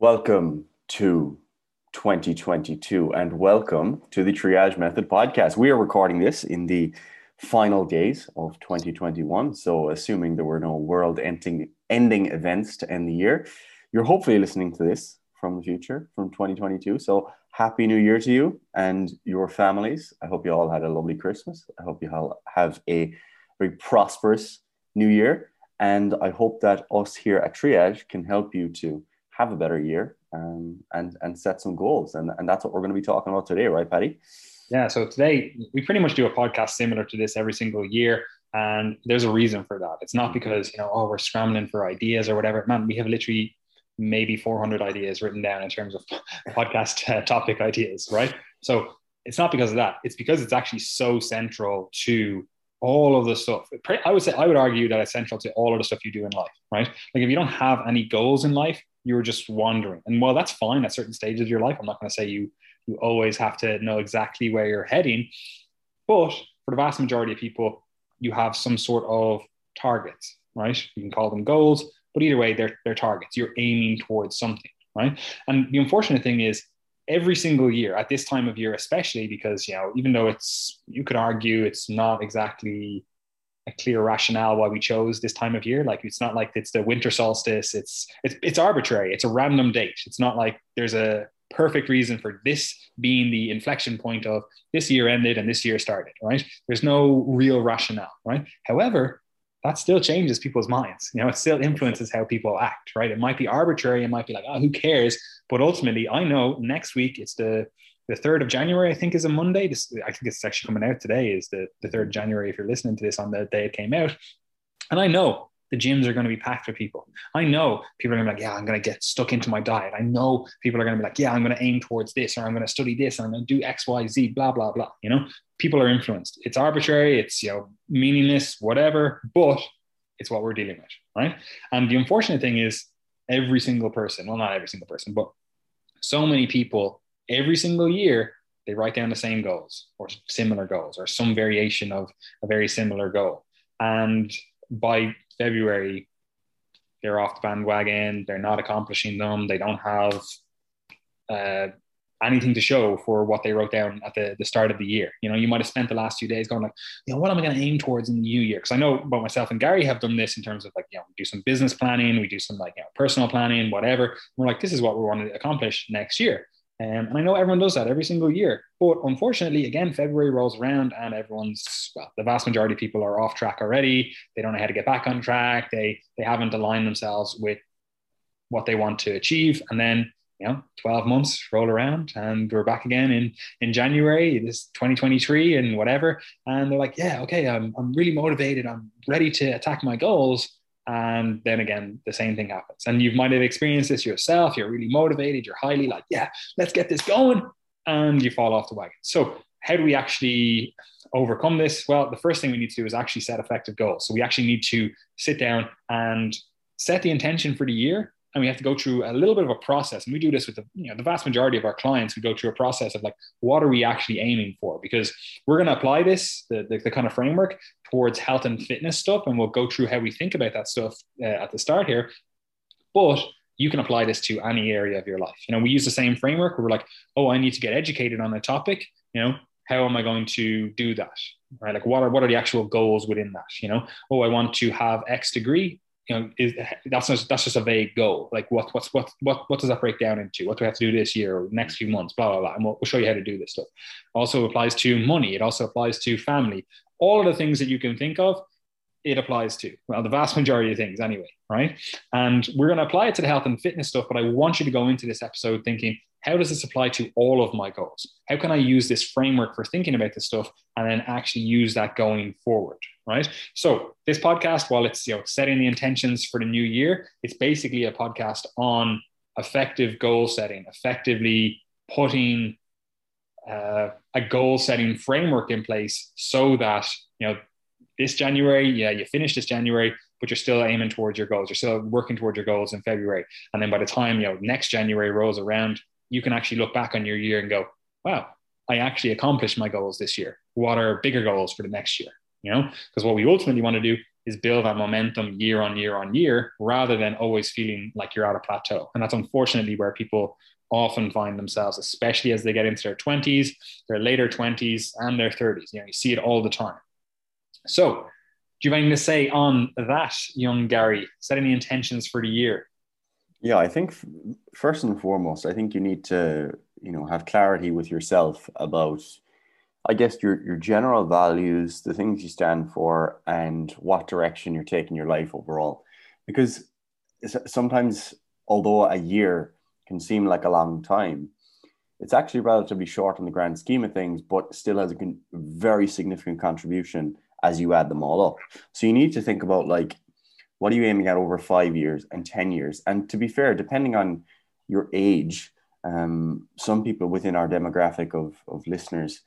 Welcome to 2022 and welcome to the Triage Method podcast. We are recording this in the final days of 2021. So, assuming there were no world ending, ending events to end the year, you're hopefully listening to this from the future, from 2022. So, happy new year to you and your families. I hope you all had a lovely Christmas. I hope you all have a very prosperous new year. And I hope that us here at Triage can help you to have a better year um, and, and set some goals. And, and that's what we're going to be talking about today, right, Paddy Yeah. So today we pretty much do a podcast similar to this every single year. And there's a reason for that. It's not because, you know, oh, we're scrambling for ideas or whatever. Man, we have literally maybe 400 ideas written down in terms of podcast uh, topic ideas, right? So it's not because of that. It's because it's actually so central to all of the stuff. I would say, I would argue that it's central to all of the stuff you do in life, right? Like if you don't have any goals in life, you're just wandering. And while that's fine at certain stages of your life, I'm not going to say you you always have to know exactly where you're heading. But for the vast majority of people, you have some sort of targets, right? You can call them goals, but either way, they're, they're targets. You're aiming towards something, right? And the unfortunate thing is, every single year at this time of year, especially because, you know, even though it's, you could argue it's not exactly a clear rationale why we chose this time of year. Like it's not like it's the winter solstice. It's it's it's arbitrary. It's a random date. It's not like there's a perfect reason for this being the inflection point of this year ended and this year started, right? There's no real rationale, right? However, that still changes people's minds. You know, it still influences how people act, right? It might be arbitrary. It might be like, oh, who cares? But ultimately, I know next week it's the the third of January. I think is a Monday. This I think it's actually coming out today. Is the the third of January if you're listening to this on the day it came out. And I know the gyms are going to be packed with people. I know people are going to be like, yeah, I'm going to get stuck into my diet. I know people are going to be like, yeah, I'm going to aim towards this, or I'm going to study this, and I'm going to do X, Y, Z, blah, blah, blah. You know, people are influenced. It's arbitrary, it's you know meaningless, whatever, but it's what we're dealing with, right? And the unfortunate thing is, every single person, well, not every single person, but so many people every single year they write down the same goals or similar goals or some variation of a very similar goal. And by February, they're off the bandwagon. They're not accomplishing them. They don't have uh, anything to show for what they wrote down at the, the start of the year. You know, you might have spent the last few days going like, you know, what am I going to aim towards in the new year? Because I know about myself and Gary have done this in terms of like, you know, we do some business planning, we do some like, you know, personal planning, whatever. We're like, this is what we want to accomplish next year. Um, and I know everyone does that every single year. But unfortunately, again, February rolls around and everyone's, well, the vast majority of people are off track already. They don't know how to get back on track. They, they haven't aligned themselves with what they want to achieve. And then, you know, 12 months roll around and we're back again in, in January, this 2023 and whatever. And they're like, yeah, okay, I'm, I'm really motivated. I'm ready to attack my goals and then again the same thing happens. And you might have experienced this yourself. You're really motivated. You're highly like yeah let's get this going. And you fall off the wagon. So how do we actually overcome this? Well the first thing we need to do is actually set effective goals. So we actually need to sit down and set the intention for the year and we have to go through a little bit of a process. And we do this with the you know the vast majority of our clients we go through a process of like what are we actually aiming for? Because we're going to apply this the, the, the, kind of framework towards health and fitness stuff and we'll go through how we think about that stuff uh, at the start here. But you can apply this to any area of your life. You know we use the same framework. We're like oh i need to get educated on a topic. You know how am i going to do that? Right? Like what are what are the actual goals within that? You know oh i want to have x degree you know, is that's just that's just a vague goal. Like what what's what what what does that break down into? What do we have to do this year or next few months? Blah blah blah. And we'll, we'll show you how to do this stuff. Also applies to money. It also applies to family. All of the things that you can think of, it applies to. Well, the vast majority of things anyway, right? And we're going to apply it to the health and fitness stuff. But I want you to go into this episode thinking, how does this apply to all of my goals? How can I use this framework for thinking about this stuff and then actually use that going forward? Right. So this podcast, while it's you know setting the intentions for the new year, it's basically a podcast on effective goal setting, effectively putting uh, a goal setting framework in place so that you know this January, yeah, you finish this January, but you're still aiming towards your goals. You're still working towards your goals in February, and then by the time you know next January rolls around, you can actually look back on your year and go, wow, I actually accomplished my goals this year. What are bigger goals for the next year? You know, because what we ultimately want to do is build that momentum year on year on year rather than always feeling like you're at a plateau. And that's unfortunately where people often find themselves, especially as they get into their 20s, their later 20s, and their 30s. You know, you see it all the time. So, do you have anything to say on that, young Gary? Set any intentions for the year? Yeah, I think first and foremost, I think you need to, you know, have clarity with yourself about, I guess, your your general values, the things you stand for, and what direction you're taking your life overall. Because sometimes, although a year can seem like a long time, it's actually relatively short in the grand scheme of things, but still has a very significant contribution as you add them all up. So you need to think about like, what are you aiming at over five years and 10 years? And to be fair, depending on your age, um, some people within our demographic of, of listeners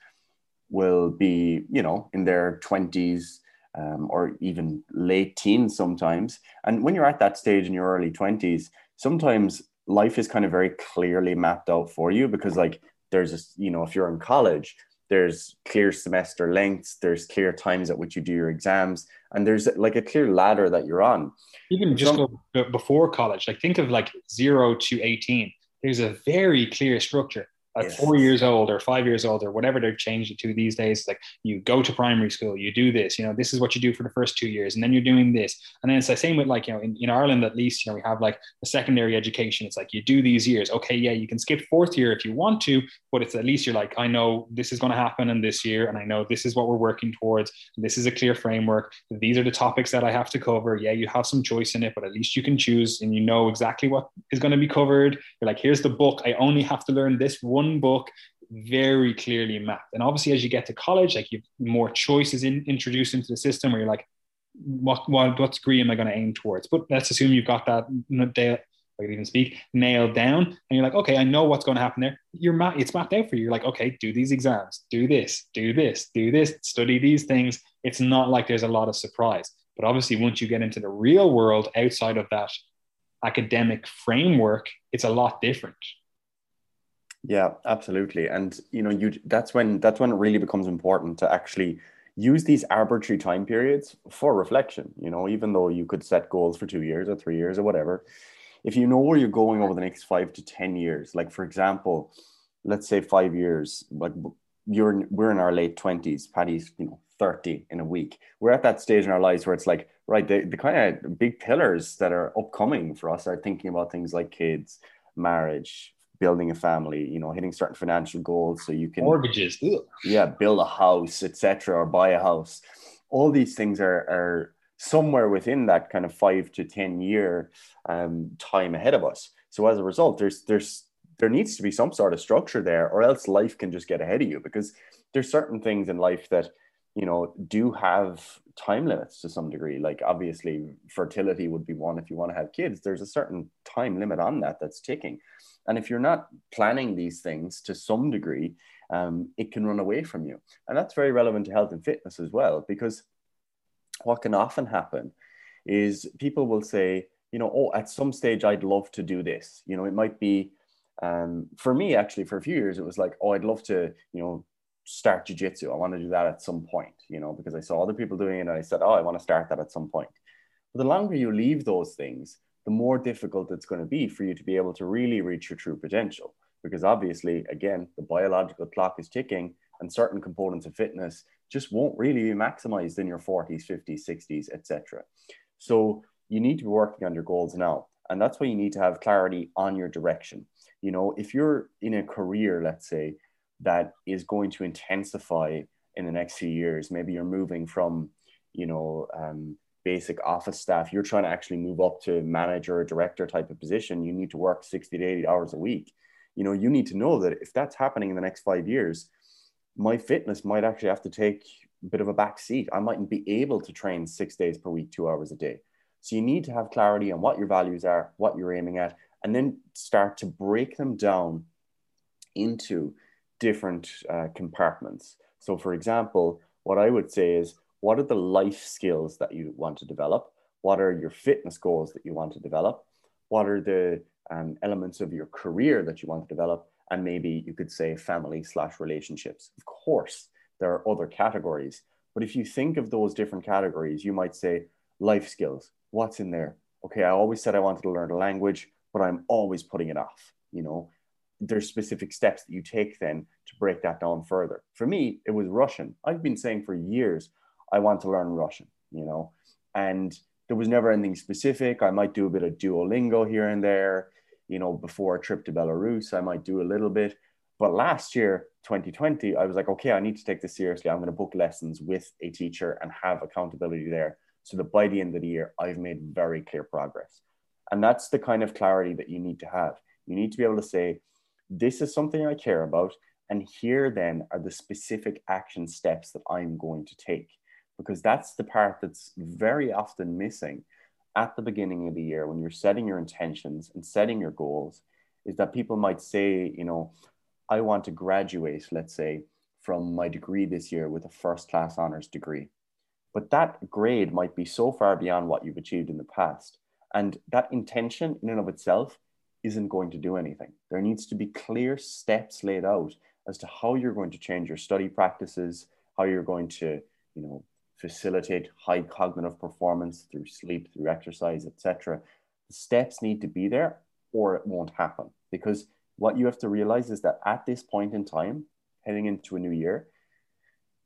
will be, you know, in their 20s um, or even late teens sometimes. And when you're at that stage in your early 20s, sometimes life is kind of very clearly mapped out for you because, like, there's a, you know, if you're in college, there's clear semester lengths there's clear times at which you do your exams and there's like a clear ladder that you're on. Even just Some, before college like think of like 0 to 18 there's a very clear structure at yes. four years old or five years old or whatever they're changed it to these days like you go to primary school you do this you know this is what you do for the first two years and then you're doing this. And then it's the same with like you know in, in ireland at least you know we have like a secondary education. It's like you do these years. Okay yeah you can skip fourth year if you want to but it's at least you're like i know this is going to happen in this year and i know this is what we're working towards. This is a clear framework. These are the topics that i have to cover. Yeah you have some choice in it but at least you can choose and you know exactly what is going to be covered. You're like here's the book. I only have to learn this one one book very clearly mapped. And obviously, as you get to college, like you've more choices in, introduced into the system where you're like, what, what, what degree am I going to aim towards? But let's assume you've got that I can even speak, nailed down. And you're like, okay, I know what's going to happen there. You're ma- it's mapped out for you. You're like, okay, do these exams, do this, do this, do this, study these things. It's not like there's a lot of surprise. But obviously, once you get into the real world outside of that academic framework, it's a lot different. Yeah, absolutely. And you know, you that's when that's when it really becomes important to actually use these arbitrary time periods for reflection. You know, even though you could set goals for two years or three years or whatever, if you know where you're going over the next five to ten years, like for example, let's say five years, like you're we're in our late twenties, Paddy's you know 30 in a week. We're at that stage in our lives where it's like, right, the, the kind of big pillars that are upcoming for us are thinking about things like kids, marriage, building a family, you know, hitting certain financial goals so you can mortgages, yeah, build a house, etc., or buy a house. All these things are are somewhere within that kind of five to ten year um, time ahead of us. So as a result, there's there's there needs to be some sort of structure there, or else life can just get ahead of you because there's certain things in life that you know do have time limits to some degree like obviously fertility would be one if you want to have kids there's a certain time limit on that that's ticking and if you're not planning these things to some degree, um, it can run away from you. And that's very relevant to health and fitness as well, because what can often happen is people will say, you know, oh, at some stage I'd love to do this. You know, it might be um, for me actually for a few years it was like, oh, I'd love to, you know, start jujitsu. I want to do that at some point, you know, because I saw other people doing it and I said, oh, I want to start that at some point. But the longer you leave those things, the more difficult it's going to be for you to be able to really reach your true potential. Because obviously, again, the biological clock is ticking and certain components of fitness just won't really be maximized in your 40s, 50s, 60s, etc. So you need to be working on your goals now. And that's why you need to have clarity on your direction. You know, if you're in a career, let's say, that is going to intensify in the next few years, maybe you're moving from, you know, um, basic office staff, you're trying to actually move up to manager or director type of position, you need to work 60 to 80 hours a week. You know, you need to know that if that's happening in the next five years, my fitness might actually have to take a bit of a back seat. I mightn't be able to train six days per week, two hours a day. So you need to have clarity on what your values are, what you're aiming at, and then start to break them down into different uh, compartments. So, for example, what I would say is what are the life skills that you want to develop? What are your fitness goals that you want to develop? What are the um, elements of your career that you want to develop? And maybe you could say family slash relationships. Of course, there are other categories. But if you think of those different categories, you might say, life skills. What's in there? Okay, I always said I wanted to learn a language, but I'm always putting it off. You know, there's specific steps that you take then to break that down further. For me, it was Russian. I've been saying for years, I want to learn Russian, you know, and there was never anything specific. I might do a bit of Duolingo here and there, you know, before a trip to Belarus, I might do a little bit. But last year, 2020, I was like, okay, I need to take this seriously. I'm going to book lessons with a teacher and have accountability there so that by the end of the year, I've made very clear progress. And that's the kind of clarity that you need to have. You need to be able to say, this is something I care about. And here then are the specific action steps that I'm going to take because that's the part that's very often missing at the beginning of the year when you're setting your intentions and setting your goals is that people might say, you know, I want to graduate, let's say, from my degree this year with a first class honors degree. But that grade might be so far beyond what you've achieved in the past. And that intention in and of itself isn't going to do anything. There needs to be clear steps laid out as to how you're going to change your study practices, how you're going to, you know, facilitate high cognitive performance through sleep, through exercise, etc. The steps need to be there or it won't happen. Because what you have to realize is that at this point in time, heading into a new year,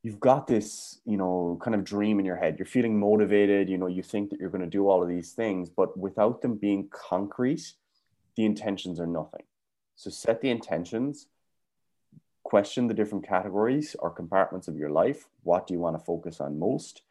you've got this, you know, kind of dream in your head. You're feeling motivated, you know, you think that you're going to do all of these things, but without them being concrete, the intentions are nothing. So set the intentions question the different categories or compartments of your life. What do you want to focus on most?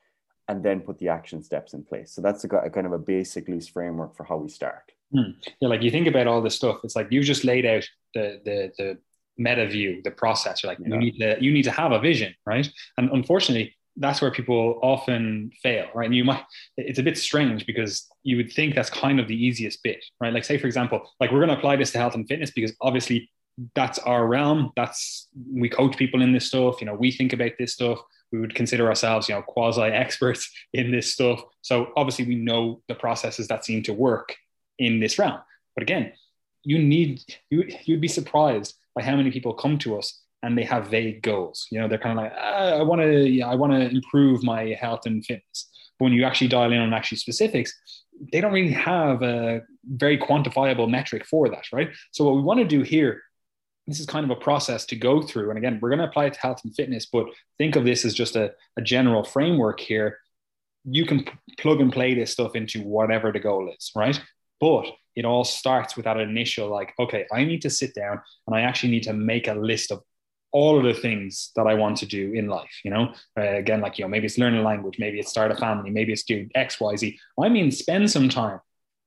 And then put the action steps in place. So that's a, a kind of a basic loose framework for how we start. Hmm. Yeah, like you think about all this stuff. It's like you just laid out the the the meta view, the process. You're like yeah. you need to you need to have a vision, right? And unfortunately, that's where people often fail, right? And you might, it's a bit strange because you would think that's kind of the easiest bit, right? Like, say, for example, like we're going to apply this to health and fitness because obviously that's our realm. That's we coach people in this stuff. You know, we think about this stuff. We would consider ourselves, you know, quasi experts in this stuff. So obviously, we know the processes that seem to work in this realm. But again, you need you you'd be surprised by how many people come to us and they have vague goals. You know, they're kind of like, ah, I want to, yeah, I want to improve my health and fitness. But when you actually dial in on actually specifics, they don't really have a very quantifiable metric for that, right? So what we want to do here this is kind of a process to go through. And again, we're going to apply it to health and fitness, but think of this as just a, a general framework here. You can p- plug and play this stuff into whatever the goal is, right? But it all starts with that initial, like, okay, I need to sit down and I actually need to make a list of all of the things that I want to do in life. You know, uh, again, like, you know, maybe it's learn a language, maybe it's start a family, maybe it's do X, Y, Z. I mean, spend some time,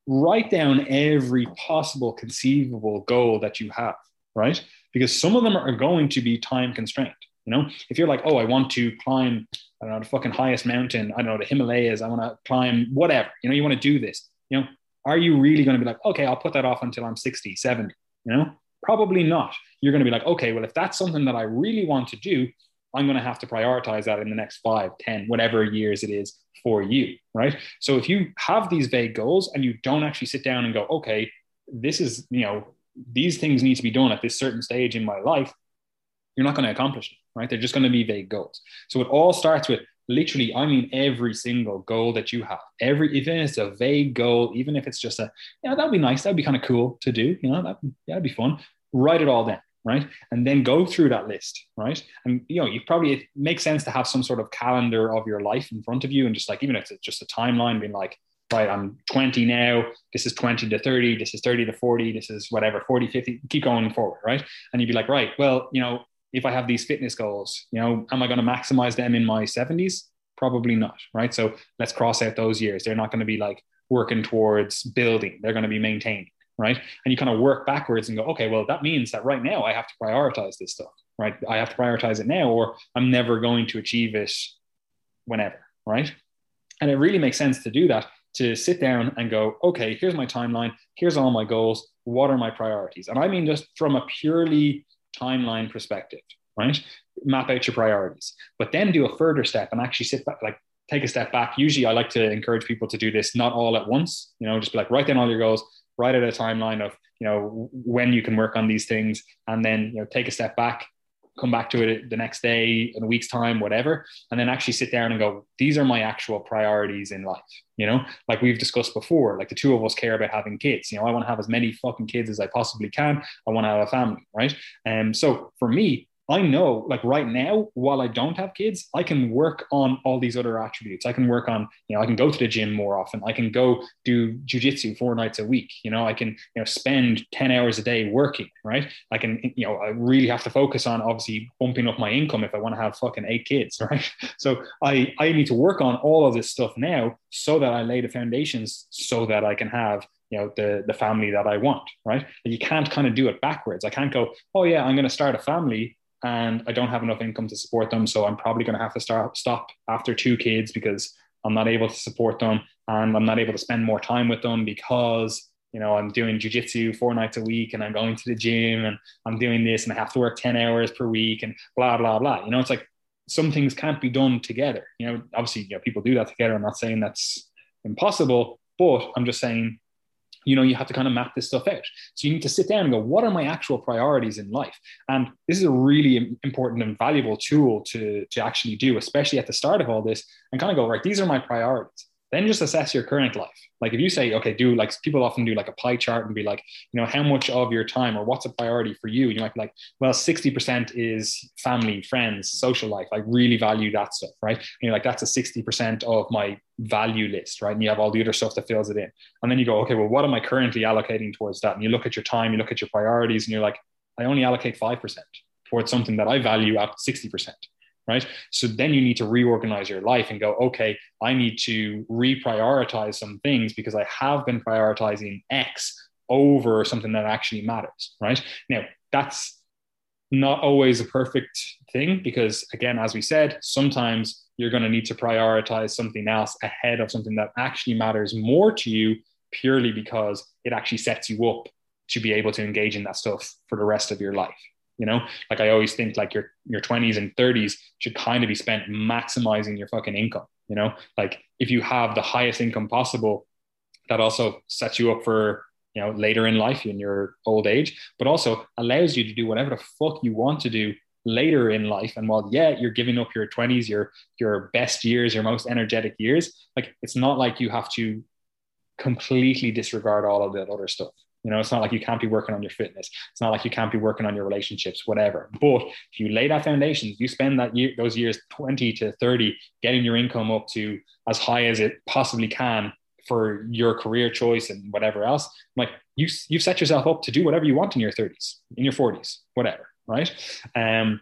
write down every possible conceivable goal that you have right? Because some of them are going to be time constrained. You know, if you're like, oh, I want to climb, I don't know, the fucking highest mountain, I don't know, the Himalayas, I want to climb whatever, you know, you want to do this, you know, are you really going to be like, okay, I'll put that off until I'm 60, 70, you know? Probably not. You're going to be like, okay, well, if that's something that I really want to do, I'm going to have to prioritize that in the next five, ten, whatever years it is for you, right? So if you have these vague goals and you don't actually sit down and go, okay, this is, you know, these things need to be done at this certain stage in my life, you're not going to accomplish it, right? They're just going to be vague goals. So it all starts with literally, I mean, every single goal that you have, every, even if it's a vague goal, even if it's just a, yeah, that'd be nice. That'd be kind of cool to do. You know, that, yeah, that'd be fun. Write it all down. Right. And then go through that list. Right. And, you know, you probably, it makes sense to have some sort of calendar of your life in front of you and just like, even if it's just a timeline being like, right, I'm 20 now, this is 20 to 30, this is 30 to 40, this is whatever, 40, 50, keep going forward, right? And you'd be like, right, well, you know, if I have these fitness goals, you know, am I going to maximize them in my 70s? Probably not, right? So let's cross out those years. They're not going to be like working towards building, they're going to be maintaining, right? And you kind of work backwards and go, okay, well, that means that right now I have to prioritize this stuff, right? I have to prioritize it now, or I'm never going to achieve it whenever, right? And it really makes sense to do that to sit down and go, okay, here's my timeline, here's all my goals, what are my priorities? And I mean, just from a purely timeline perspective, right? Map out your priorities, but then do a further step and actually sit back, like take a step back. Usually, I like to encourage people to do this not all at once, you know, just be like, write down all your goals, write out a timeline of, you know, when you can work on these things, and then, you know, take a step back, come back to it the next day in a week's time whatever and then actually sit down and go these are my actual priorities in life you know? Like we've discussed before like the two of us care about having kids you know? I want to have as many fucking kids as i possibly can. I want to have a family right? And um, so for me I know, like right now, while I don't have kids, I can work on all these other attributes. I can work on, you know, I can go to the gym more often. I can go do jujitsu four nights a week. You know, I can, you know, spend 10 hours a day working, right? I can, you know, I really have to focus on obviously bumping up my income if I want to have fucking eight kids, right? So I, I need to work on all of this stuff now so that I lay the foundations so that I can have you know the the family that I want, right? You can't kind of do it backwards. I can't go, oh yeah, I'm going to start a family and I don't have enough income to support them. So I'm probably going to have to start stop after two kids because I'm not able to support them and I'm not able to spend more time with them because you know I'm doing jujitsu four nights a week and I'm going to the gym and I'm doing this and I have to work 10 hours per week and blah blah blah. You know, it's like some things can't be done together. You know, obviously, you know, people do that together. I'm not saying that's impossible, but I'm just saying you know you have to kind of map this stuff out. So you need to sit down and go what are my actual priorities in life? And this is a really important and valuable tool to to actually do especially at the start of all this and kind of go right these are my priorities then just assess your current life. Like if you say, okay, do like people often do like a pie chart and be like, you know, how much of your time or what's a priority for you? You might be like, well, 60% is family, friends, social life. I really value that stuff, right? And you're like, that's a 60% of my value list, right? And you have all the other stuff that fills it in. And then you go, okay, well, what am I currently allocating towards that? And you look at your time, you look at your priorities, and you're like, I only allocate 5% towards something that I value at 60% right? So then you need to reorganize your life and go, okay, I need to reprioritize some things because I have been prioritizing X over something that actually matters, right? Now, that's not always a perfect thing because, again, as we said, sometimes you're going to need to prioritize something else ahead of something that actually matters more to you purely because it actually sets you up to be able to engage in that stuff for the rest of your life you know? Like i always think like your your 20s and 30s should kind of be spent maximizing your fucking income you know? Like if you have the highest income possible that also sets you up for you know later in life in your old age but also allows you to do whatever the fuck you want to do later in life. And while yeah you're giving up your 20s your your best years your most energetic years like it's not like you have to completely disregard all of that other stuff you know, it's not like you can't be working on your fitness. It's not like you can't be working on your relationships, whatever. But if you lay that foundation, you spend that year, those years 20 to 30 getting your income up to as high as it possibly can for your career choice and whatever else, like you, you've set yourself up to do whatever you want in your 30s, in your 40s, whatever. Right. Um,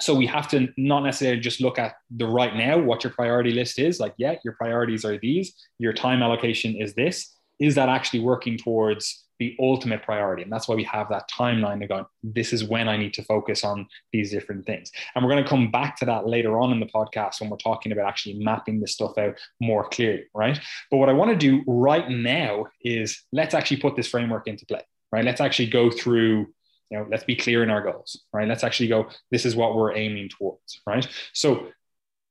so we have to not necessarily just look at the right now, what your priority list is. Like, yeah, your priorities are these, your time allocation is this. Is that actually working towards the ultimate priority. And that's why we have that timeline go, this is when I need to focus on these different things. And we're going to come back to that later on in the podcast when we're talking about actually mapping this stuff out more clearly, right? But what I want to do right now is let's actually put this framework into play, right? Let's actually go through you know, let's be clear in our goals, right? Let's actually go, this is what we're aiming towards, right? So,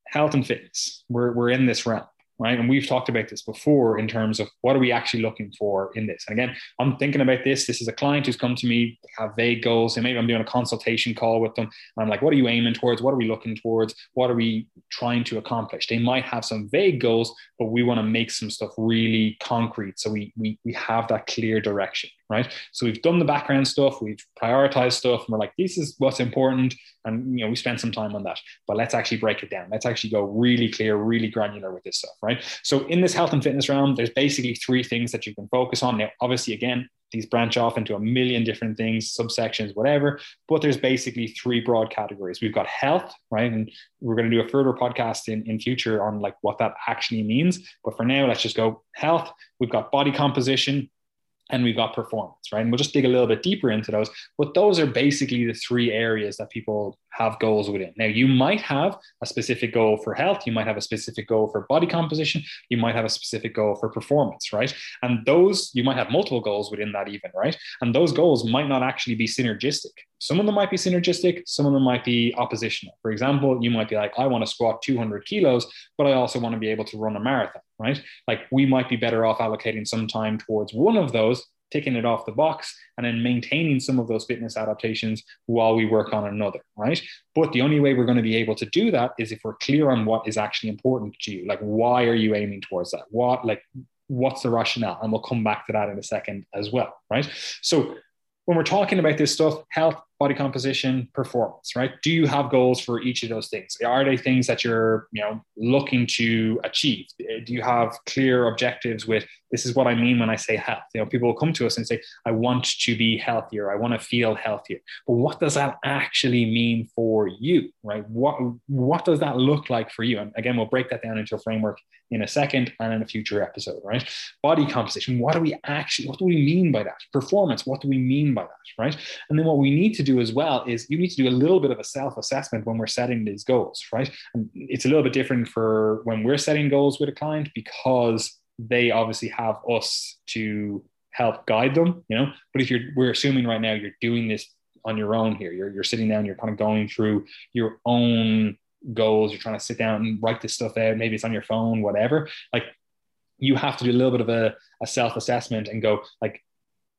health and fitness, we're, we're in this realm right? And we've talked about this before in terms of what are we actually looking for in this. And again, I'm thinking about this. This is a client who's come to me, have vague goals, and maybe I'm doing a consultation call with them. And I'm like, what are you aiming towards? What are we looking towards? What are we trying to accomplish? They might have some vague goals, but we want to make some stuff really concrete. So we we we have that clear direction right? So we've done the background stuff, we've prioritized stuff, and we're like, this is what's important, and you know, we spent some time on that. But let's actually break it down. Let's actually go really clear, really granular with this stuff, right? So in this health and fitness realm, there's basically three things that you can focus on. Now, obviously, again, these branch off into a million different things, subsections, whatever. But there's basically three broad categories. We've got health, right? And we're going to do a further podcast in, in future on like what that actually means. But for now, let's just go health. We've got body composition, and we've got performance, right? And we'll just dig a little bit deeper into those. But those are basically the three areas that people have goals within. Now, you might have a specific goal for health, you might have a specific goal for body composition, you might have a specific goal for performance, right? And those, you might have multiple goals within that, even, right? And those goals might not actually be synergistic. Some of them might be synergistic, some of them might be oppositional. For example, you might be like, I want to squat 200 kilos, but I also want to be able to run a marathon, right? Like we might be better off allocating some time towards one of those ticking it off the box and then maintaining some of those fitness adaptations while we work on another, right? But the only way we're going to be able to do that is if we're clear on what is actually important to you. Like, why are you aiming towards that? What, like, what's the rationale? And we'll come back to that in a second as well, right? So, when we're talking about this stuff, health, body composition, performance, right? Do you have goals for each of those things? Are they things that you're, you know, looking to achieve? Do you have clear objectives with this is what I mean when I say health? You know, people will come to us and say, I want to be healthier, I want to feel healthier. But what does that actually mean for you? Right? What what does that look like for you? And again, we'll break that down into a framework in a second and in a future episode, right? Body composition, what do we actually, what do we mean by that? Performance, what do we mean by that? Right. And then what we need to do as well is you need to do a little bit of a self-assessment when we're setting these goals, right? And it's a little bit different for when we're setting goals with a client because they obviously have us to help guide them, you know. But if you're we're assuming right now you're doing this on your own here, you're you're sitting down, you're kind of going through your own goals, you're trying to sit down and write this stuff out, maybe it's on your phone, whatever. Like you have to do a little bit of a, a self-assessment and go like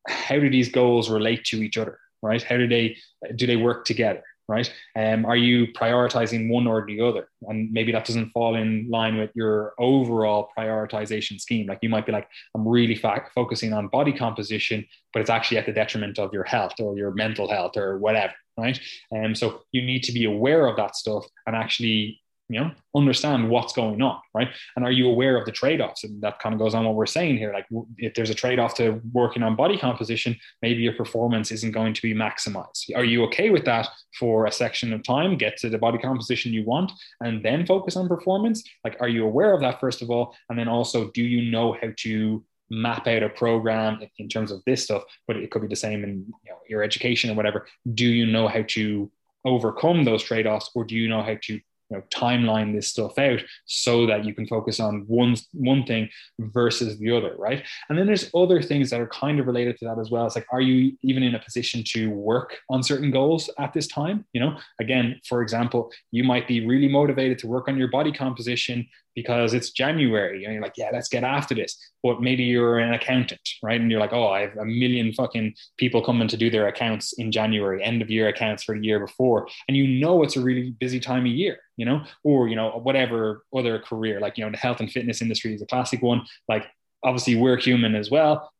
how do these goals relate to each other right? How do they do they work together? Right? Um, are you prioritizing one or the other? And maybe that doesn't fall in line with your overall prioritization scheme. Like you might be like, I'm really fa- focusing on body composition, but it's actually at the detriment of your health or your mental health or whatever. Right? And um, so you need to be aware of that stuff and actually you know understand what's going on right? And are you aware of the trade-offs? And that kind of goes on what we're saying here like if there's a trade-off to working on body composition maybe your performance isn't going to be maximized. Are you okay with that for a section of time get to the body composition you want and then focus on performance? Like are you aware of that first of all? And then also do you know how to map out a program in terms of this stuff but it could be the same in you know, your education or whatever. Do you know how to overcome those trade-offs or do you know how to you know timeline this stuff out so that you can focus on one one thing versus the other right? And then there's other things that are kind of related to that as well. It's like are you even in a position to work on certain goals at this time? You know again for example you might be really motivated to work on your body composition because it's January and you're like, yeah, let's get after this. But maybe you're an accountant, right? And you're like, oh, I have a million fucking people coming to do their accounts in January, end of year accounts for the year before. And you know it's a really busy time of year, you know, or, you know, whatever other career, like, you know, the health and fitness industry is a classic one. Like, obviously, we're human as well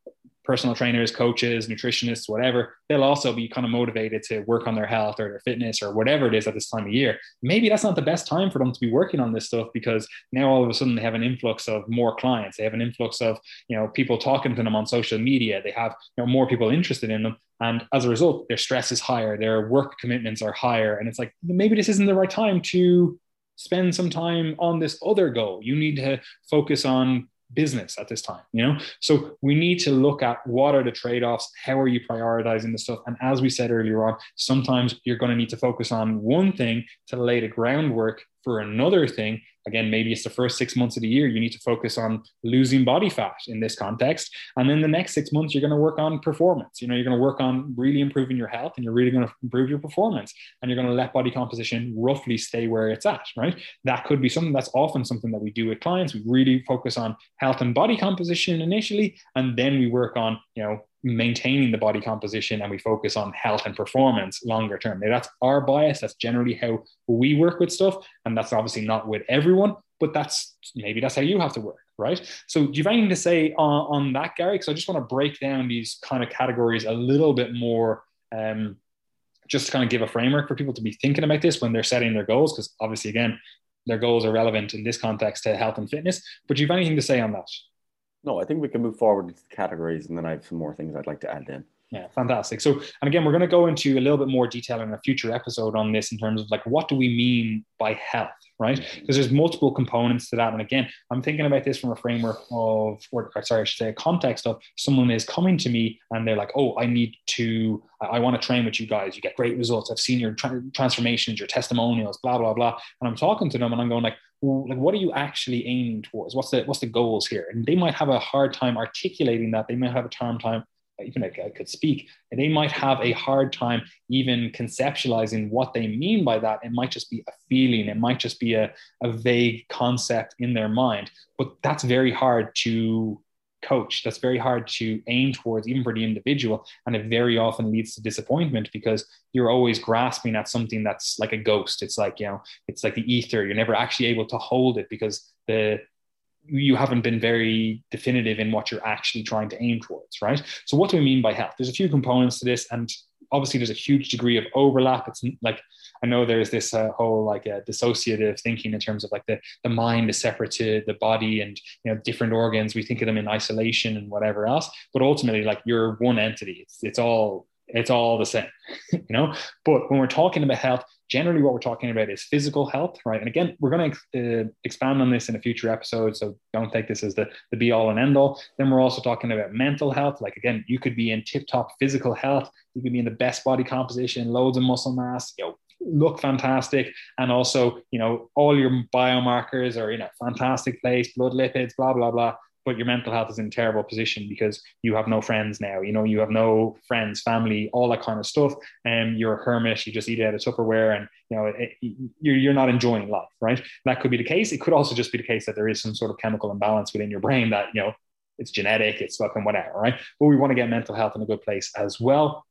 personal trainers, coaches, nutritionists, whatever, they'll also be kind of motivated to work on their health or their fitness or whatever it is at this time of year. Maybe that's not the best time for them to be working on this stuff because now all of a sudden they have an influx of more clients. They have an influx of, you know, people talking to them on social media. They have, you know, more people interested in them. And as a result, their stress is higher, their work commitments are higher. And it's like, maybe this isn't the right time to spend some time on this other goal. You need to focus on business at this time you know? So we need to look at what are the trade-offs how are you prioritizing the stuff? And as we said earlier on sometimes you're going to need to focus on one thing to lay the groundwork for another thing again maybe it's the first six months of the year you need to focus on losing body fat in this context. And then the next six months you're going to work on performance. You know you're going to work on really improving your health and you're really going to improve your performance. And you're going to let body composition roughly stay where it's at right? That could be something that's often something that we do with clients. We really focus on health and body composition initially and then we work on you know maintaining the body composition and we focus on health and performance longer term. Now, that's our bias. That's generally how we work with stuff. And that's obviously not with everyone, but that's maybe that's how you have to work, right? So, do you have anything to say on, on that, Gary? Because I just want to break down these kind of categories a little bit more. Um, just to kind of give a framework for people to be thinking about this when they're setting their goals, because obviously, again, their goals are relevant in this context to health and fitness. But do you have anything to say on that? No, I think we can move forward into the categories, and then I have some more things I'd like to add in. Yeah, fantastic. So, and again, we're going to go into a little bit more detail in a future episode on this in terms of like what do we mean by health, right? Because mm-hmm. there's multiple components to that. And again, I'm thinking about this from a framework of, or sorry, I should say, a context of someone is coming to me and they're like, oh, I need to, I want to train with you guys. You get great results. I've seen your tra- transformations, your testimonials, blah blah blah. And I'm talking to them and I'm going like, like what are you actually aiming towards what's the what's the goals here and they might have a hard time articulating that they might have a term time even if I could speak and they might have a hard time even conceptualizing what they mean by that it might just be a feeling it might just be a, a vague concept in their mind but that's very hard to coach. That's very hard to aim towards, even for the individual. And it very often leads to disappointment because you're always grasping at something that's like a ghost. It's like, you know, it's like the ether. You're never actually able to hold it because the you haven't been very definitive in what you're actually trying to aim towards, right? So, what do we mean by health? There's a few components to this, and obviously, there's a huge degree of overlap. It's like I know there's this uh, whole like uh, dissociative thinking in terms of like the the mind is separate to the body, and you know different organs. We think of them in isolation and whatever else, but ultimately, like you're one entity. It's it's all it's all the same, you know. But when we're talking about health, generally what we're talking about is physical health, right? And again, we're going to uh, expand on this in a future episode, so don't take this as the the be all and end all. Then we're also talking about mental health. Like again, you could be in tip top physical health, you could be in the best body composition, loads of muscle mass, you know, look fantastic, and also you know all your biomarkers are in a fantastic place, blood lipids, blah blah blah but your mental health is in terrible position because you have no friends now. You know, you have no friends, family, all that kind of stuff. And you're a hermit. You just eat out of Tupperware, and you know it, you're you're not enjoying life, right? That could be the case. It could also just be the case that there is some sort of chemical imbalance within your brain that you know it's genetic, it's fucking whatever, right? But we want to get mental health in a good place as well,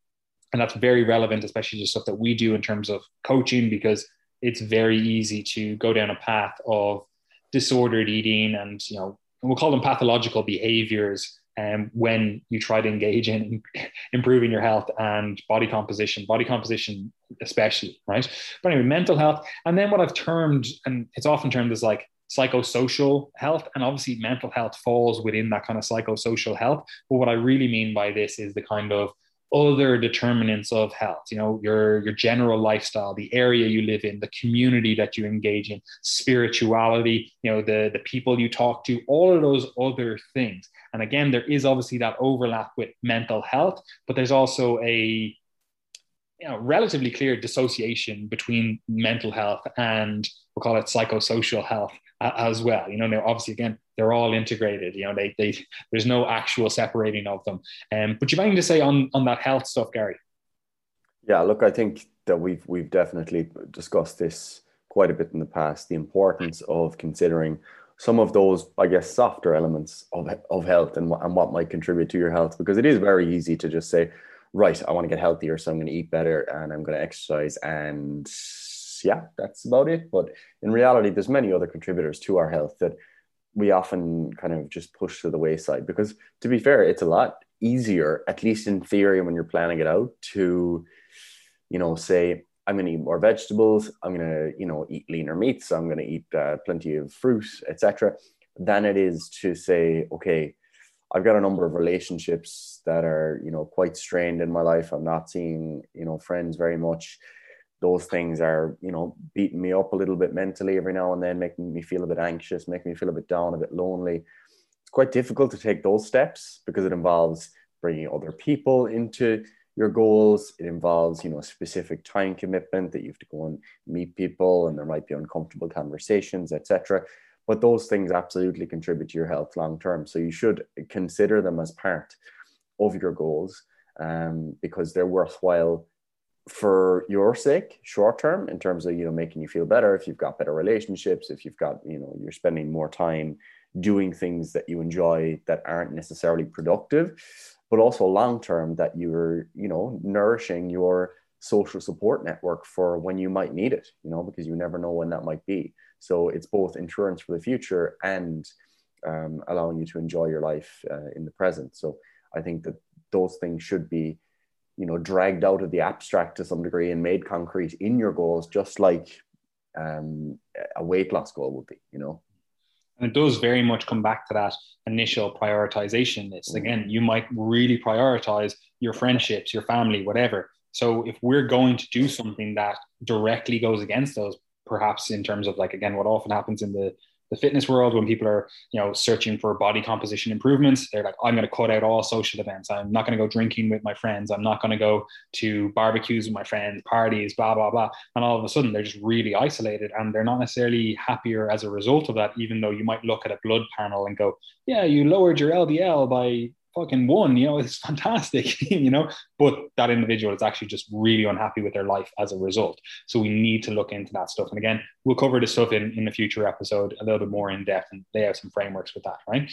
and that's very relevant, especially the stuff that we do in terms of coaching, because it's very easy to go down a path of disordered eating and you know we'll call them pathological behaviors um, when you try to engage in improving your health and body composition, body composition especially, right? But anyway, mental health. And then what I've termed, and it's often termed as like psychosocial health. And obviously, mental health falls within that kind of psychosocial health. But what I really mean by this is the kind of other determinants of health you know your your general lifestyle the area you live in the community that you engage in spirituality you know the the people you talk to all of those other things and again there is obviously that overlap with mental health but there's also a you know relatively clear dissociation between mental health and we'll call it psychosocial health uh, as well. You know, now obviously again they're all integrated. You know, they they there's no actual separating of them. Um, but you've anything to say on on that health stuff, Gary? Yeah, look, I think that we've we've definitely discussed this quite a bit in the past. The importance of considering some of those, I guess, softer elements of of health and and what might contribute to your health, because it is very easy to just say, right, I want to get healthier, so I'm going to eat better and I'm going to exercise and yeah, that's about it. But in reality, there's many other contributors to our health that we often kind of just push to the wayside because to be fair, it's a lot easier, at least in theory, when you're planning it out to, you know, say, I'm going to eat more vegetables. I'm going to, you know, eat leaner meats. I'm going to eat uh, plenty of fruit, etc. Than it is to say, okay, I've got a number of relationships that are, you know, quite strained in my life. I'm not seeing, you know, friends very much those things are you know beating me up a little bit mentally every now and then making me feel a bit anxious making me feel a bit down a bit lonely. It's quite difficult to take those steps because it involves bringing other people into your goals. It involves you know a specific time commitment that you have to go and meet people and there might be uncomfortable conversations etc but those things absolutely contribute to your health long term. So you should consider them as part of your goals um, because they're worthwhile for your sake short term in terms of you know making you feel better if you've got better relationships if you've got you know you're spending more time doing things that you enjoy that aren't necessarily productive but also long term that you're you know nourishing your social support network for when you might need it you know because you never know when that might be. So it's both insurance for the future and um, allowing you to enjoy your life uh, in the present. So i think that those things should be you know dragged out of the abstract to some degree and made concrete in your goals just like um, a weight loss goal would be you know? And it does very much come back to that initial prioritization. List again you might really prioritize your friendships your family whatever. So if we're going to do something that directly goes against those perhaps in terms of like again what often happens in the the fitness world when people are you know searching for body composition improvements they're like i'm going to cut out all social events. I'm not going to go drinking with my friends. I'm not going to go to barbecues with my friends parties blah blah blah. And all of a sudden they're just really isolated and they're not necessarily happier as a result of that even though you might look at a blood panel and go yeah you lowered your ldl by fucking one, you know, it's fantastic, you know, but that individual is actually just really unhappy with their life as a result. So we need to look into that stuff. And again, we'll cover this stuff in, in a future episode a little bit more in depth and lay out some frameworks with that, right?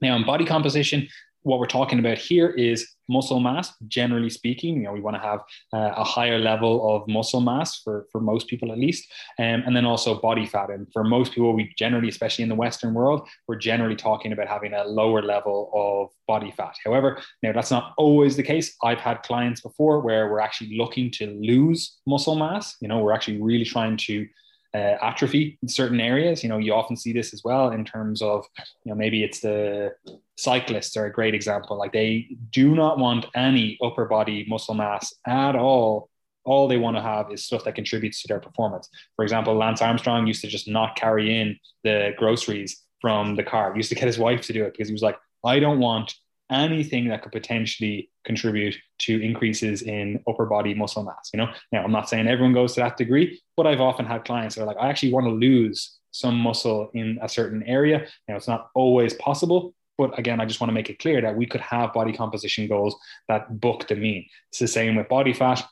Now, in body composition, what we're talking about here is muscle mass generally speaking. You know we want to have uh, a higher level of muscle mass for for most people at least um, and then also body fat. And for most people we generally especially in the western world we're generally talking about having a lower level of body fat. However now that's not always the case. I've had clients before where we're actually looking to lose muscle mass. You know we're actually really trying to uh, atrophy in certain areas. You know, you often see this as well in terms of, you know, maybe it's the cyclists are a great example. Like they do not want any upper body muscle mass at all. All they want to have is stuff that contributes to their performance. For example, Lance Armstrong used to just not carry in the groceries from the car. He used to get his wife to do it because he was like, I don't want anything that could potentially contribute to increases in upper body muscle mass. You know, now I'm not saying everyone goes to that degree, but I've often had clients that are like, I actually want to lose some muscle in a certain area. Now it's not always possible, but again, I just want to make it clear that we could have body composition goals that book the mean. It's the same with body fat.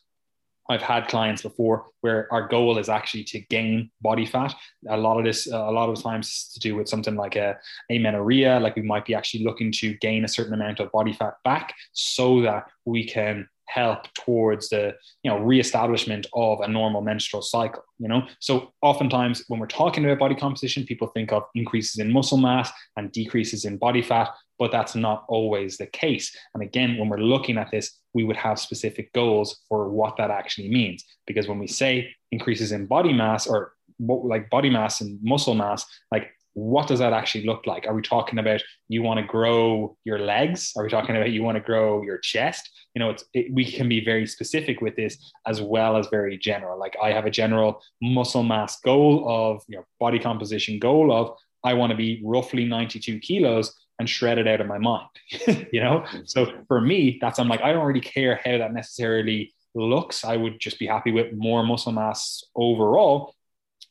I've had clients before where our goal is actually to gain body fat. A lot of this, a lot of times, to do with something like a amenorrhea. Like we might be actually looking to gain a certain amount of body fat back so that we can help towards the you know reestablishment of a normal menstrual cycle you know? So oftentimes when we're talking about body composition people think of increases in muscle mass and decreases in body fat but that's not always the case. And again when we're looking at this we would have specific goals for what that actually means. Because when we say increases in body mass or like body mass and muscle mass like what does that actually look like? Are we talking about you want to grow your legs? Are we talking about you want to grow your chest? You know, it's, it, we can be very specific with this as well as very general. Like I have a general muscle mass goal of, know, body composition goal of, I want to be roughly 92 kilos and shred it out of my mind, you know? So for me, that's, I'm like, I don't really care how that necessarily looks. I would just be happy with more muscle mass overall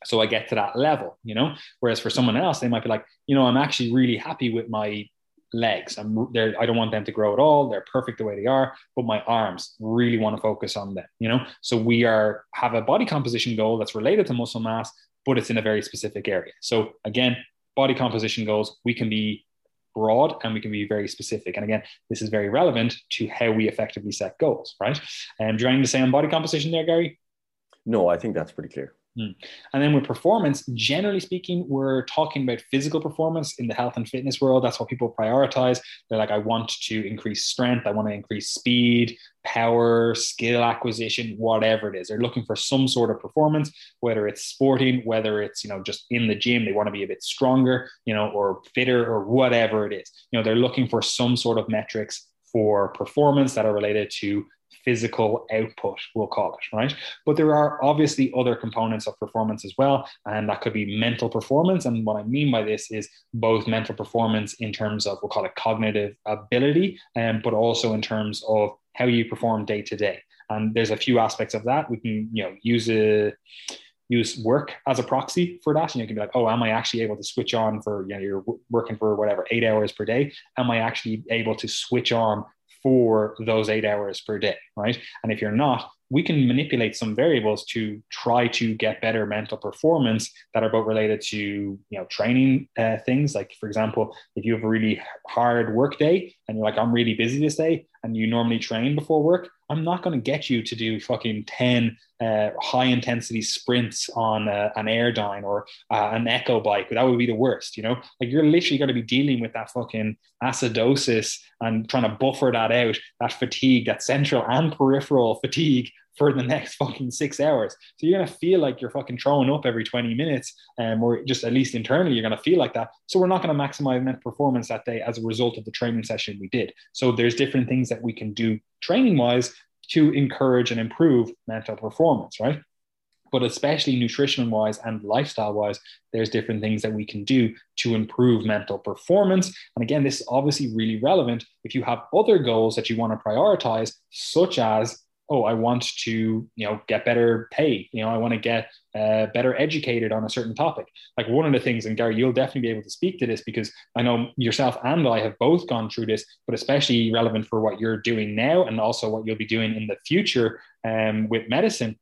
so I get to that level, you know. Whereas for someone else, they might be like, you know, I'm actually really happy with my legs. I'm there. I don't want them to grow at all. They're perfect the way they are. But my arms really want to focus on them, you know. So we are have a body composition goal that's related to muscle mass, but it's in a very specific area. So again, body composition goals we can be broad and we can be very specific. And again, this is very relevant to how we effectively set goals, right? And um, do you want to say on body composition there, Gary? No, I think that's pretty clear. Hmm. And then with performance, generally speaking, we're talking about physical performance in the health and fitness world. That's what people prioritize. They're like, I want to increase strength, I want to increase speed, power, skill acquisition, whatever it is. They're looking for some sort of performance, whether it's sporting, whether it's, you know, just in the gym, they want to be a bit stronger, you know, or fitter or whatever it is. You know, they're looking for some sort of metrics for performance that are related to physical output, we'll call it, right? But there are obviously other components of performance as well. And that could be mental performance. And what I mean by this is both mental performance in terms of, we'll call it cognitive ability, um, but also in terms of how you perform day to day. And there's a few aspects of that. We can, you know, use a use work as a proxy for that. And you can be like, oh, am I actually able to switch on for, you know, you're working for whatever, eight hours per day? Am I actually able to switch on for those eight hours per day, right? And if you're not, we can manipulate some variables to try to get better mental performance that are both related to you know training uh, things like for example if you have a really hard work day and you're like i'm really busy this day and you normally train before work i'm not going to get you to do fucking 10 uh, high intensity sprints on uh, an Airdyne or uh, an echo bike. That would be the worst you know? Like you're literally going to be dealing with that fucking acidosis and trying to buffer that out that fatigue that central and peripheral fatigue for the next fucking six hours. So you're gonna feel like you're fucking throwing up every 20 minutes, um, or just at least internally, you're gonna feel like that. So we're not gonna maximize mental performance that day as a result of the training session we did. So there's different things that we can do training wise to encourage and improve mental performance, right? But especially nutrition wise and lifestyle wise, there's different things that we can do to improve mental performance. And again, this is obviously really relevant if you have other goals that you want to prioritize, such as oh, I want to, you know, get better pay. You know, I want to get uh, better educated on a certain topic. Like one of the things, and Gary, you'll definitely be able to speak to this because I know yourself and I have both gone through this, but especially relevant for what you're doing now and also what you'll be doing in the future um, with medicine.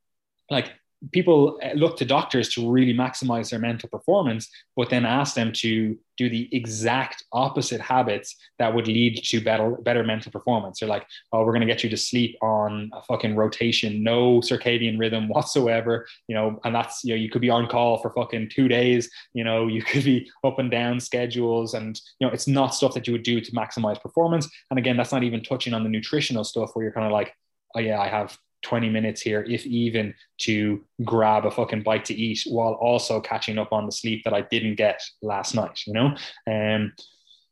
Like people uh, look to doctors to really maximize their mental performance, but then ask them to do the exact opposite habits that would lead to better, better mental performance. They're like, oh, we're going to get you to sleep on a fucking rotation, no circadian rhythm whatsoever, you know, and that's, you know, you could be on call for fucking two days, you know, you could be up and down schedules and, you know, it's not stuff that you would do to maximize performance. And again, that's not even touching on the nutritional stuff where you're kind of like, oh yeah, I have 20 minutes here, if even, to grab a fucking bite to eat while also catching up on the sleep that I didn't get last night, you know? Um,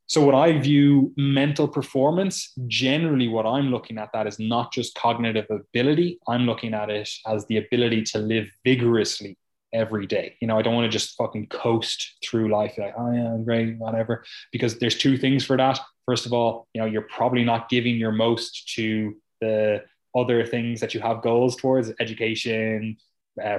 so, what I view mental performance, generally, what I'm looking at that is not just cognitive ability. I'm looking at it as the ability to live vigorously every day. You know, I don't want to just fucking coast through life like, oh yeah, I'm great, whatever. Because there's two things for that. First of all, you know, you're probably not giving your most to the other things that you have goals towards education uh,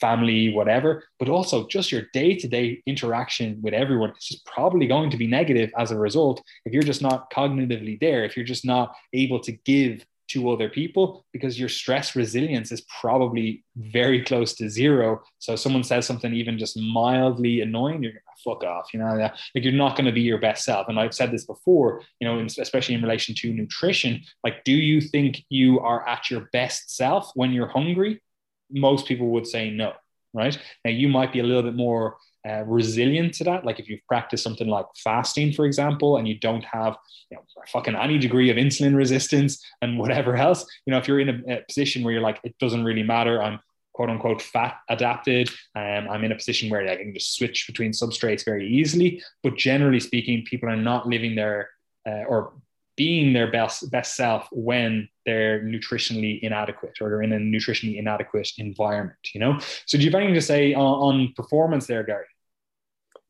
family whatever but also just your day-to-day interaction with everyone is just probably going to be negative as a result if you're just not cognitively there if you're just not able to give to other people because your stress resilience is probably very close to zero. So someone says something even just mildly annoying, you're fuck off, you know, like you're not going to be your best self. And I've said this before, you know, especially in relation to nutrition, like, do you think you are at your best self when you're hungry? Most people would say no, right? Now you might be a little bit more uh, resilient to that. Like if you've practiced something like fasting, for example, and you don't have you know, fucking any degree of insulin resistance and whatever else, you know, if you're in a, a position where you're like, it doesn't really matter, I'm quote unquote fat adapted, um, I'm in a position where I can just switch between substrates very easily. But generally speaking, people are not living their uh, or being their best best self when they're nutritionally inadequate or they're in a nutritionally inadequate environment you know? So do you have anything to say on, on performance there gary?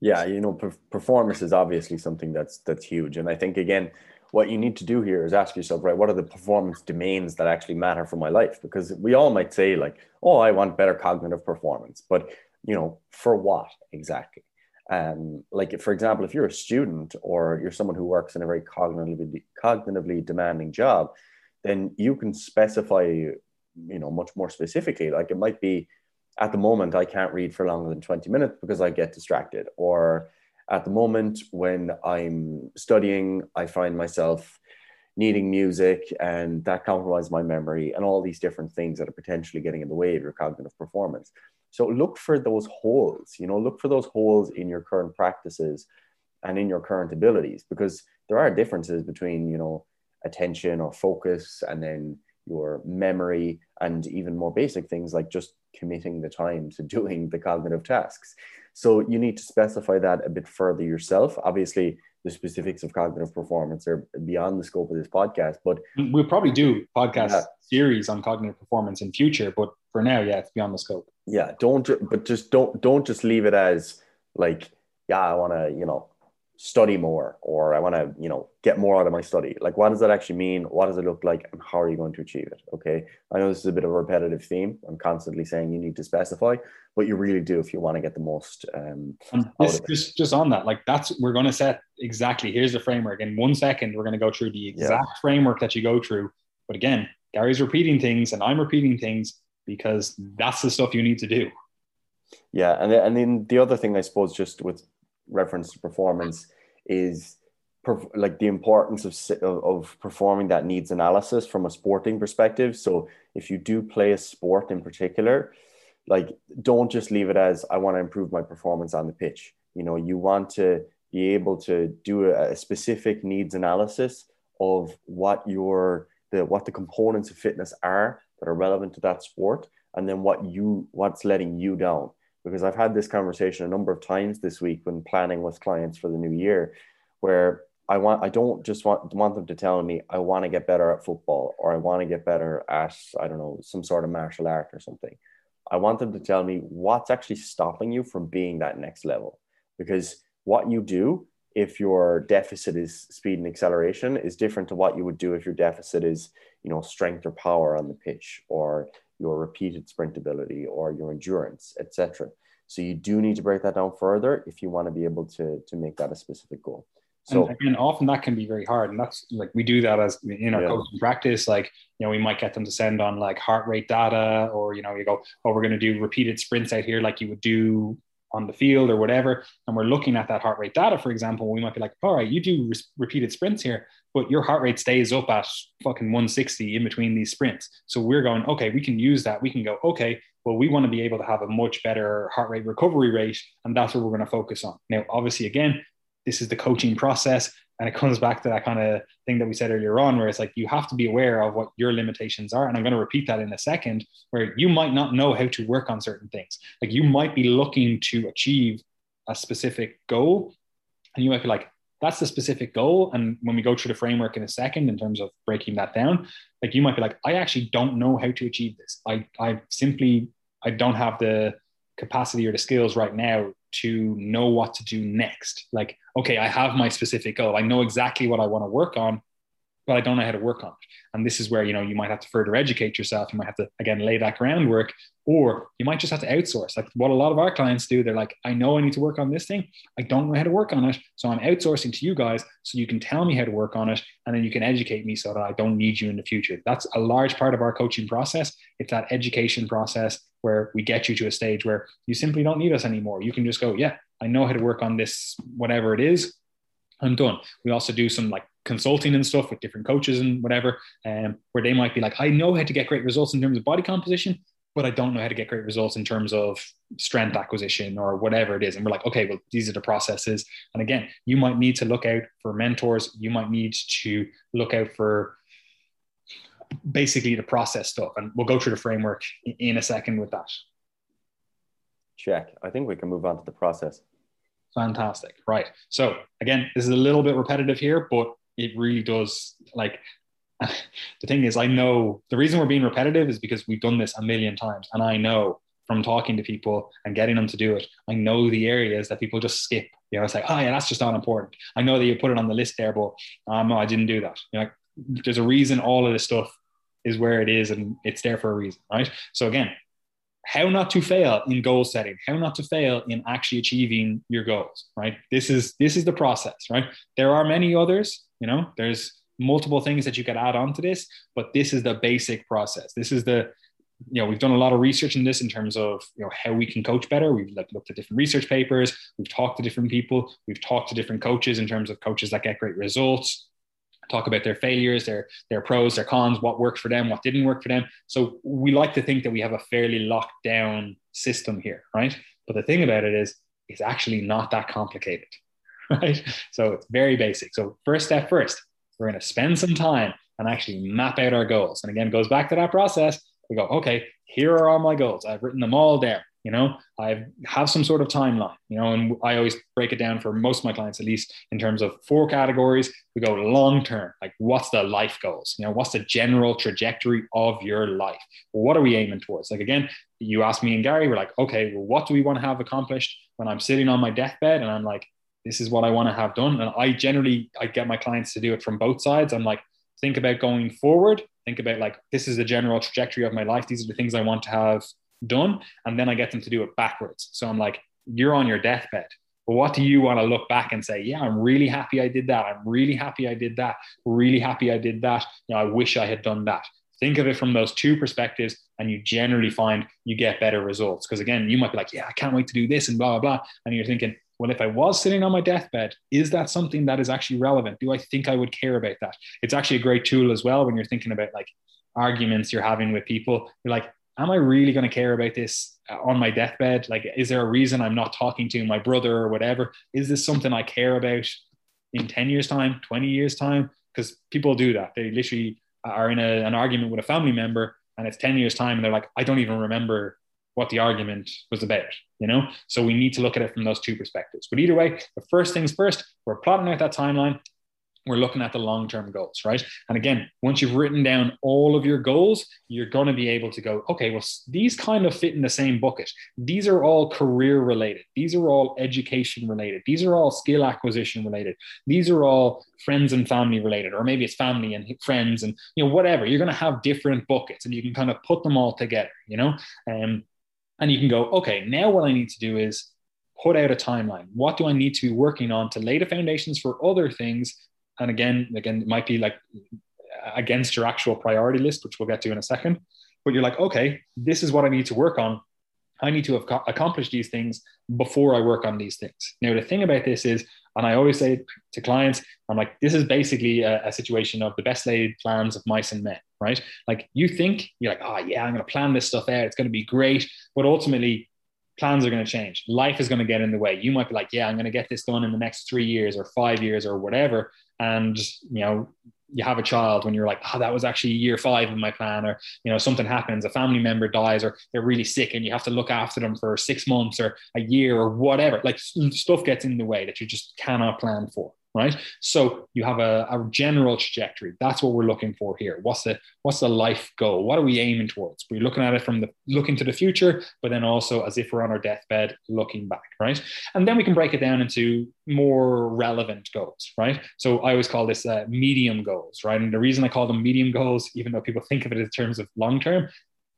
Yeah you know performance is obviously something that's that's huge. And i think again what you need to do here is ask yourself right what are the performance domains that actually matter for my life? Because we all might say like oh i want better cognitive performance. But you know for what exactly? Um, like for example, if you're a student or you're someone who works in a very cognitively cognitively demanding job, then you can specify, you know, much more specifically. Like it might be, at the moment I can't read for longer than 20 minutes because I get distracted, or at the moment when I'm studying, I find myself needing music and that compromises my memory and all these different things that are potentially getting in the way of your cognitive performance. So look for those holes, you know, look for those holes in your current practices and in your current abilities because there are differences between, you know, attention or focus and then your memory and even more basic things like just committing the time to doing the cognitive tasks. So you need to specify that a bit further yourself. Obviously, the specifics of cognitive performance are beyond the scope of this podcast, but mm, we'll probably do podcast yeah. series on cognitive performance in future. But for now, yeah, it's beyond the scope. Yeah, don't but just don't don't just leave it as like, yeah, I want to, you know, study more or I want to, you know, get more out of my study. Like, what does that actually mean? What does it look like? And how are you going to achieve it? Okay. I know this is a bit of a repetitive theme. I'm constantly saying you need to specify, but you really do if you want to get the most. Um, this, just, just on that, like, that's, we're going to set exactly, here's the framework. In one second, we're going to go through the exact yeah. framework that you go through. But again, Gary's repeating things and I'm repeating things because that's the stuff you need to do. Yeah. And, and then the other thing, I suppose, just with reference to performance is perf- like the importance of, of performing that needs analysis from a sporting perspective. So if you do play a sport in particular, like don't just leave it as I want to improve my performance on the pitch. You know, you want to be able to do a, a specific needs analysis of what your the what the components of fitness are that are relevant to that sport and then what you what's letting you down because I've had this conversation a number of times this week when planning with clients for the new year, where I want I don't just want want them to tell me I want to get better at football or I want to get better at I don't know some sort of martial art or something. I want them to tell me what's actually stopping you from being that next level because what you do if your deficit is speed and acceleration is different to what you would do if your deficit is you know strength or power on the pitch or your repeated sprint ability or your endurance, etc. So you do need to break that down further if you want to be able to, to make that a specific goal. So and again, often that can be very hard, and that's like we do that as in our yeah. coaching practice. Like you know, we might get them to send on like heart rate data, or you know, you go, oh, we're going to do repeated sprints out here, like you would do on the field or whatever, and we're looking at that heart rate data, for example, we might be like, all right, you do re- repeated sprints here, but your heart rate stays up at fucking 160 in between these sprints. So we're going, okay, we can use that. We can go, okay, well, we want to be able to have a much better heart rate recovery rate, and that's what we're going to focus on. Now, obviously, again, this is the coaching process. And it comes back to that kind of thing that we said earlier on, where it's like you have to be aware of what your limitations are. And I'm going to repeat that in a second, where you might not know how to work on certain things. Like you might be looking to achieve a specific goal, and you might be like, that's the specific goal. And when we go through the framework in a second, in terms of breaking that down, like you might be like, I actually don't know how to achieve this. I, I simply, I don't have the capacity or the skills right now to know what to do next. Like, okay, I have my specific goal. I know exactly what I want to work on, but I don't know how to work on it. And this is where, you know, you might have to further educate yourself. You might have to, again, lay that groundwork, or you might just have to outsource. Like what a lot of our clients do, they're like, I know I need to work on this thing. I don't know how to work on it. So I'm outsourcing to you guys so you can tell me how to work on it. And then you can educate me so that I don't need you in the future. That's a large part of our coaching process. It's that education process where we get you to a stage where you simply don't need us anymore. You can just go, yeah, I know how to work on this, whatever it is. I'm done. We also do some like consulting and stuff with different coaches and whatever, um, where they might be like, I know how to get great results in terms of body composition, but I don't know how to get great results in terms of strength acquisition or whatever it is. And we're like, okay, well, these are the processes. And again, you might need to look out for mentors. You might need to look out for basically the process stuff. And we'll go through the framework in a second with that. Check. I think we can move on to the process. Fantastic. Right. So again, this is a little bit repetitive here, but it really does like the thing is, I know the reason we're being repetitive is because we've done this a million times. And I know from talking to people and getting them to do it, I know the areas that people just skip. You know, it's like, oh yeah, that's just not important. I know that you put it on the list there, but um, no, I didn't do that. You know, there's a reason all of this stuff is where it is and it's there for a reason, right? So again, how not to fail in goal setting, how not to fail in actually achieving your goals, right? This is this is the process, right? There are many others, you know, there's multiple things that you could add on to this, but this is the basic process. This is the you know we've done a lot of research in this in terms of you know how we can coach better we've like looked at different research papers we've talked to different people we've talked to different coaches in terms of coaches that get great results talk about their failures, their their pros, their cons, what worked for them, what didn't work for them. So we like to think that we have a fairly locked down system here, right? But the thing about it is, it's actually not that complicated, right? So it's very basic. So first step first, we're going to spend some time and actually map out our goals. And again, goes back to that process. We go, okay, here are all my goals. I've written them all down you know? I have some sort of timeline you know and i always break it down for most of my clients at least in terms of four categories. We go long term like what's the life goals? You know what's the general trajectory of your life? What are we aiming towards? Like again you ask me and gary we're like okay well what do we want to have accomplished when i'm sitting on my deathbed and i'm like this is what i want to have done. And i generally i get my clients to do it from both sides. I'm like think about going forward. Think about like this is the general trajectory of my life. These are the things i want to have done. And then I get them to do it backwards. So I'm like, you're on your deathbed. But what do you want to look back and say, yeah, I'm really happy I did that. I'm really happy I did that. Really happy I did that. You know, I wish I had done that. Think of it from those two perspectives, and you generally find you get better results. Because again, you might be like, yeah, I can't wait to do this and blah, blah, blah. And you're thinking, well, if I was sitting on my deathbed, is that something that is actually relevant? Do I think I would care about that? It's actually a great tool as well when you're thinking about like arguments you're having with people. You're like, am I really going to care about this uh, on my deathbed? Like, is there a reason I'm not talking to my brother or whatever? Is this something I care about in 10 years' time, 20 years' time? Because people do that. They literally are in a, an argument with a family member and it's 10 years' time and they're like, I don't even remember what the argument was about, you know? So we need to look at it from those two perspectives. But either way, the first things first, we're plotting out that timeline we're looking at the long term goals, right? And again, once you've written down all of your goals, you're going to be able to go, okay, well, these kind of fit in the same bucket. These are all career related. These are all education related. These are all skill acquisition related. These are all friends and family related, or maybe it's family and friends and, you know, whatever. You're going to have different buckets and you can kind of put them all together, you know? Um, and you can go, okay, now what I need to do is put out a timeline. What do I need to be working on to lay the foundations for other things? And again, again, it might be like against your actual priority list, which we'll get to in a second. But you're like, okay, this is what I need to work on. I need to have accomplished these things before I work on these things. Now, the thing about this is, and I always say to clients, I'm like, this is basically a, a situation of the best laid plans of mice and men, right? Like you think you're like, oh yeah, I'm going to plan this stuff out. It's going to be great, but ultimately plans are going to change. Life is going to get in the way. You might be like, yeah, I'm going to get this done in the next three years or five years or whatever. And, you know, you have a child when you're like, oh, that was actually year five of my plan, or you know, something happens, a family member dies, or they're really sick, and you have to look after them for six months or a year or whatever. Like stuff gets in the way that you just cannot plan for right? So you have a, a, general trajectory. That's what we're looking for here. What's the what's the life goal? What are we aiming towards? We're looking at it from the looking to the future, but then also as if we're on our deathbed, looking back, right? And then we can break it down into more relevant goals, right? So I always call this uh, medium goals, right? And the reason I call them medium goals, even though people think of it in terms of long term,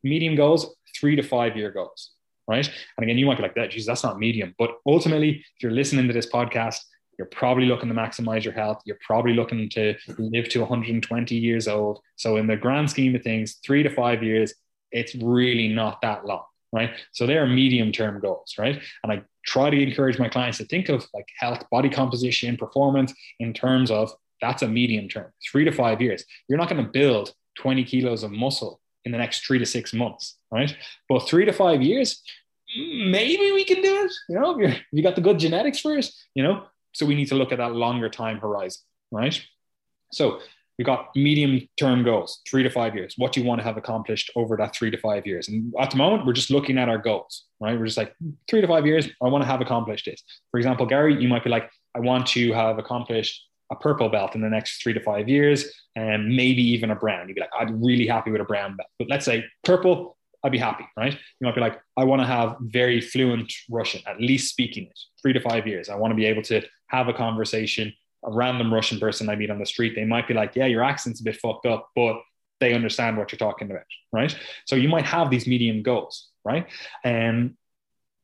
medium goals, three to five year goals. Right. And again, you might be like that, Jesus, that's not medium. But ultimately, if you're listening to this podcast, you're probably looking to maximize your health. You're probably looking to live to 120 years old. So, in the grand scheme of things, three to five years, it's really not that long, right? So, they are medium term goals, right? And I try to encourage my clients to think of like health, body composition, performance in terms of that's a medium term, three to five years. You're not going to build 20 kilos of muscle in the next three to six months, right? But three to five years, maybe we can do it. You know, if, you got the good genetics first, you know, so we need to look at that longer time horizon, right? So we've got medium term goals, three to five years. What do you want to have accomplished over that three to five years? And at the moment, we're just looking at our goals, right? We're just like three to five years. I want to have accomplished this. For example, Gary, you might be like, I want to have accomplished a purple belt in the next three to five years, and maybe even a brown. You'd be like, I'm really happy with a brown belt. But let's say purple, I'd be happy, right? You might be like, I want to have very fluent Russian, at least speaking it, three to five years. I want to be able to have a conversation. A random Russian person I meet on the street, they might be like, yeah, your accent's a bit fucked up, but they understand what you're talking about, right? So you might have these medium goals, right? And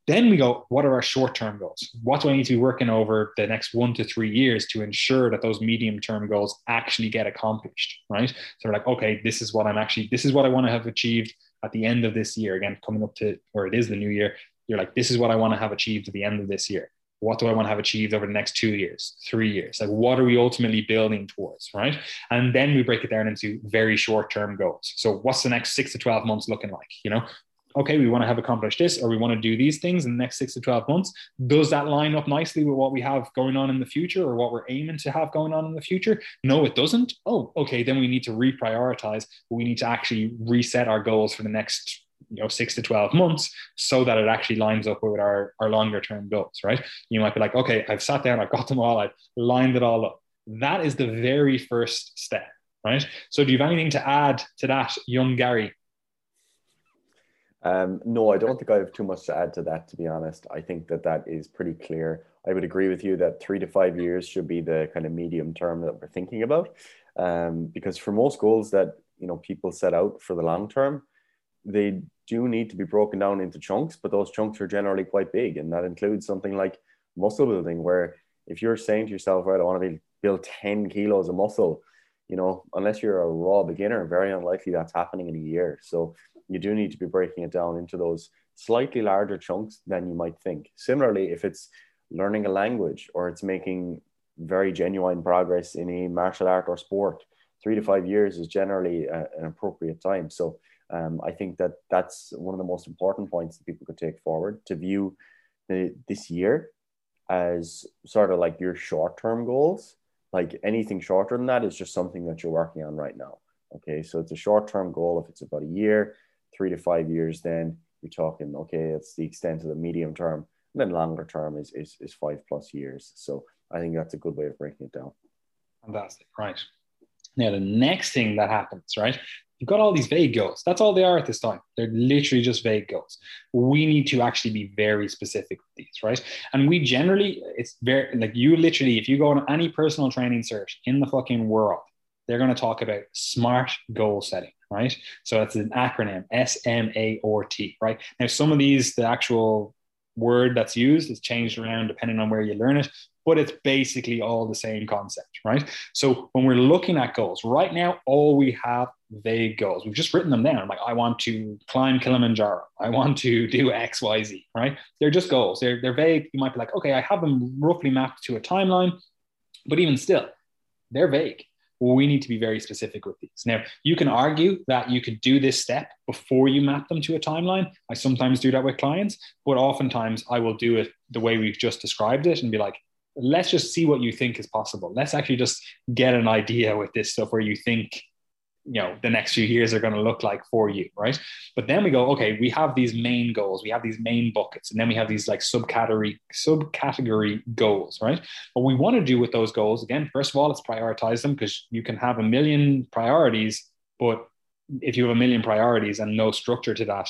then we go, what are our short term goals? What do I need to be working over the next one to three years to ensure that those medium term goals actually get accomplished, right? So we're like, okay, this is what I'm actually, this is what I want to have achieved at the end of this year, again, coming up to where it is the new year, you're like, this is what I want to have achieved at the end of this year. What do I want to have achieved over the next two years, three years? Like, what are we ultimately building towards, right? And then we break it down into very short term goals. So, what's the next six to 12 months looking like? You know, okay, we want to have accomplished this or we want to do these things in the next six to 12 months. Does that line up nicely with what we have going on in the future or what we're aiming to have going on in the future? No, it doesn't. Oh, okay, then we need to reprioritize. We need to actually reset our goals for the next you know six to 12 months so that it actually lines up with our, our longer term goals right you might be like okay i've sat down i've got them all i've lined it all up that is the very first step right so do you have anything to add to that young gary um, no, I don't think I have too much to add to that, to be honest. I think that that is pretty clear. I would agree with you that three to five years should be the kind of medium term that we're thinking about. Um, because for most goals that you know people set out for the long term, they do need to be broken down into chunks, but those chunks are generally quite big, and that includes something like muscle building, where if you're saying to yourself, right, I want to build 10 kilos of muscle, you know, unless you're a raw beginner, very unlikely that's happening in a year. So you do need to be breaking it down into those slightly larger chunks than you might think. Similarly, if it's learning a language or it's making very genuine progress in a martial art or sport, three to five years is generally a, an appropriate time. So um, I think that that's one of the most important points that people could take forward to view the, this year as sort of like your short term goals. Like anything shorter than that is just something that you're working on right now. Okay, so it's a short term goal. If it's about a year, three to five years, then you're talking, okay, it's the extent of the medium term. And then longer term is, is, is five plus years. So I think that's a good way of breaking it down. Fantastic. Right. Now, the next thing that happens, right? You've got all these vague goals. That's all they are at this time. They're literally just vague goals. We need to actually be very specific with these, right? And we generally, it's very like you literally, if you go on any personal training search in the fucking world, they're going to talk about smart goal setting right? So that's an acronym S M A R T, right? Now, some of these, the actual word that's used is changed around depending on where you learn it, but it's basically all the same concept, right? So when we're looking at goals, right now, all we have vague goals. We've just written them down. I'm Like, I want to climb Kilimanjaro. I want to do X, Y, Z, right? They're just goals. They're, they're vague. You might be like, okay, I have them roughly mapped to a timeline, but even still, they're vague we need to be very specific with these. Now, you can argue that you could do this step before you map them to a timeline. I sometimes do that with clients, but oftentimes I will do it the way we've just described it and be like, let's just see what you think is possible. Let's actually just get an idea with this stuff where you think you know the next few years are going to look like for you right but then we go okay we have these main goals we have these main buckets and then we have these like subcategory subcategory goals right what we want to do with those goals again first of all let's prioritize them because you can have a million priorities but if you have a million priorities and no structure to that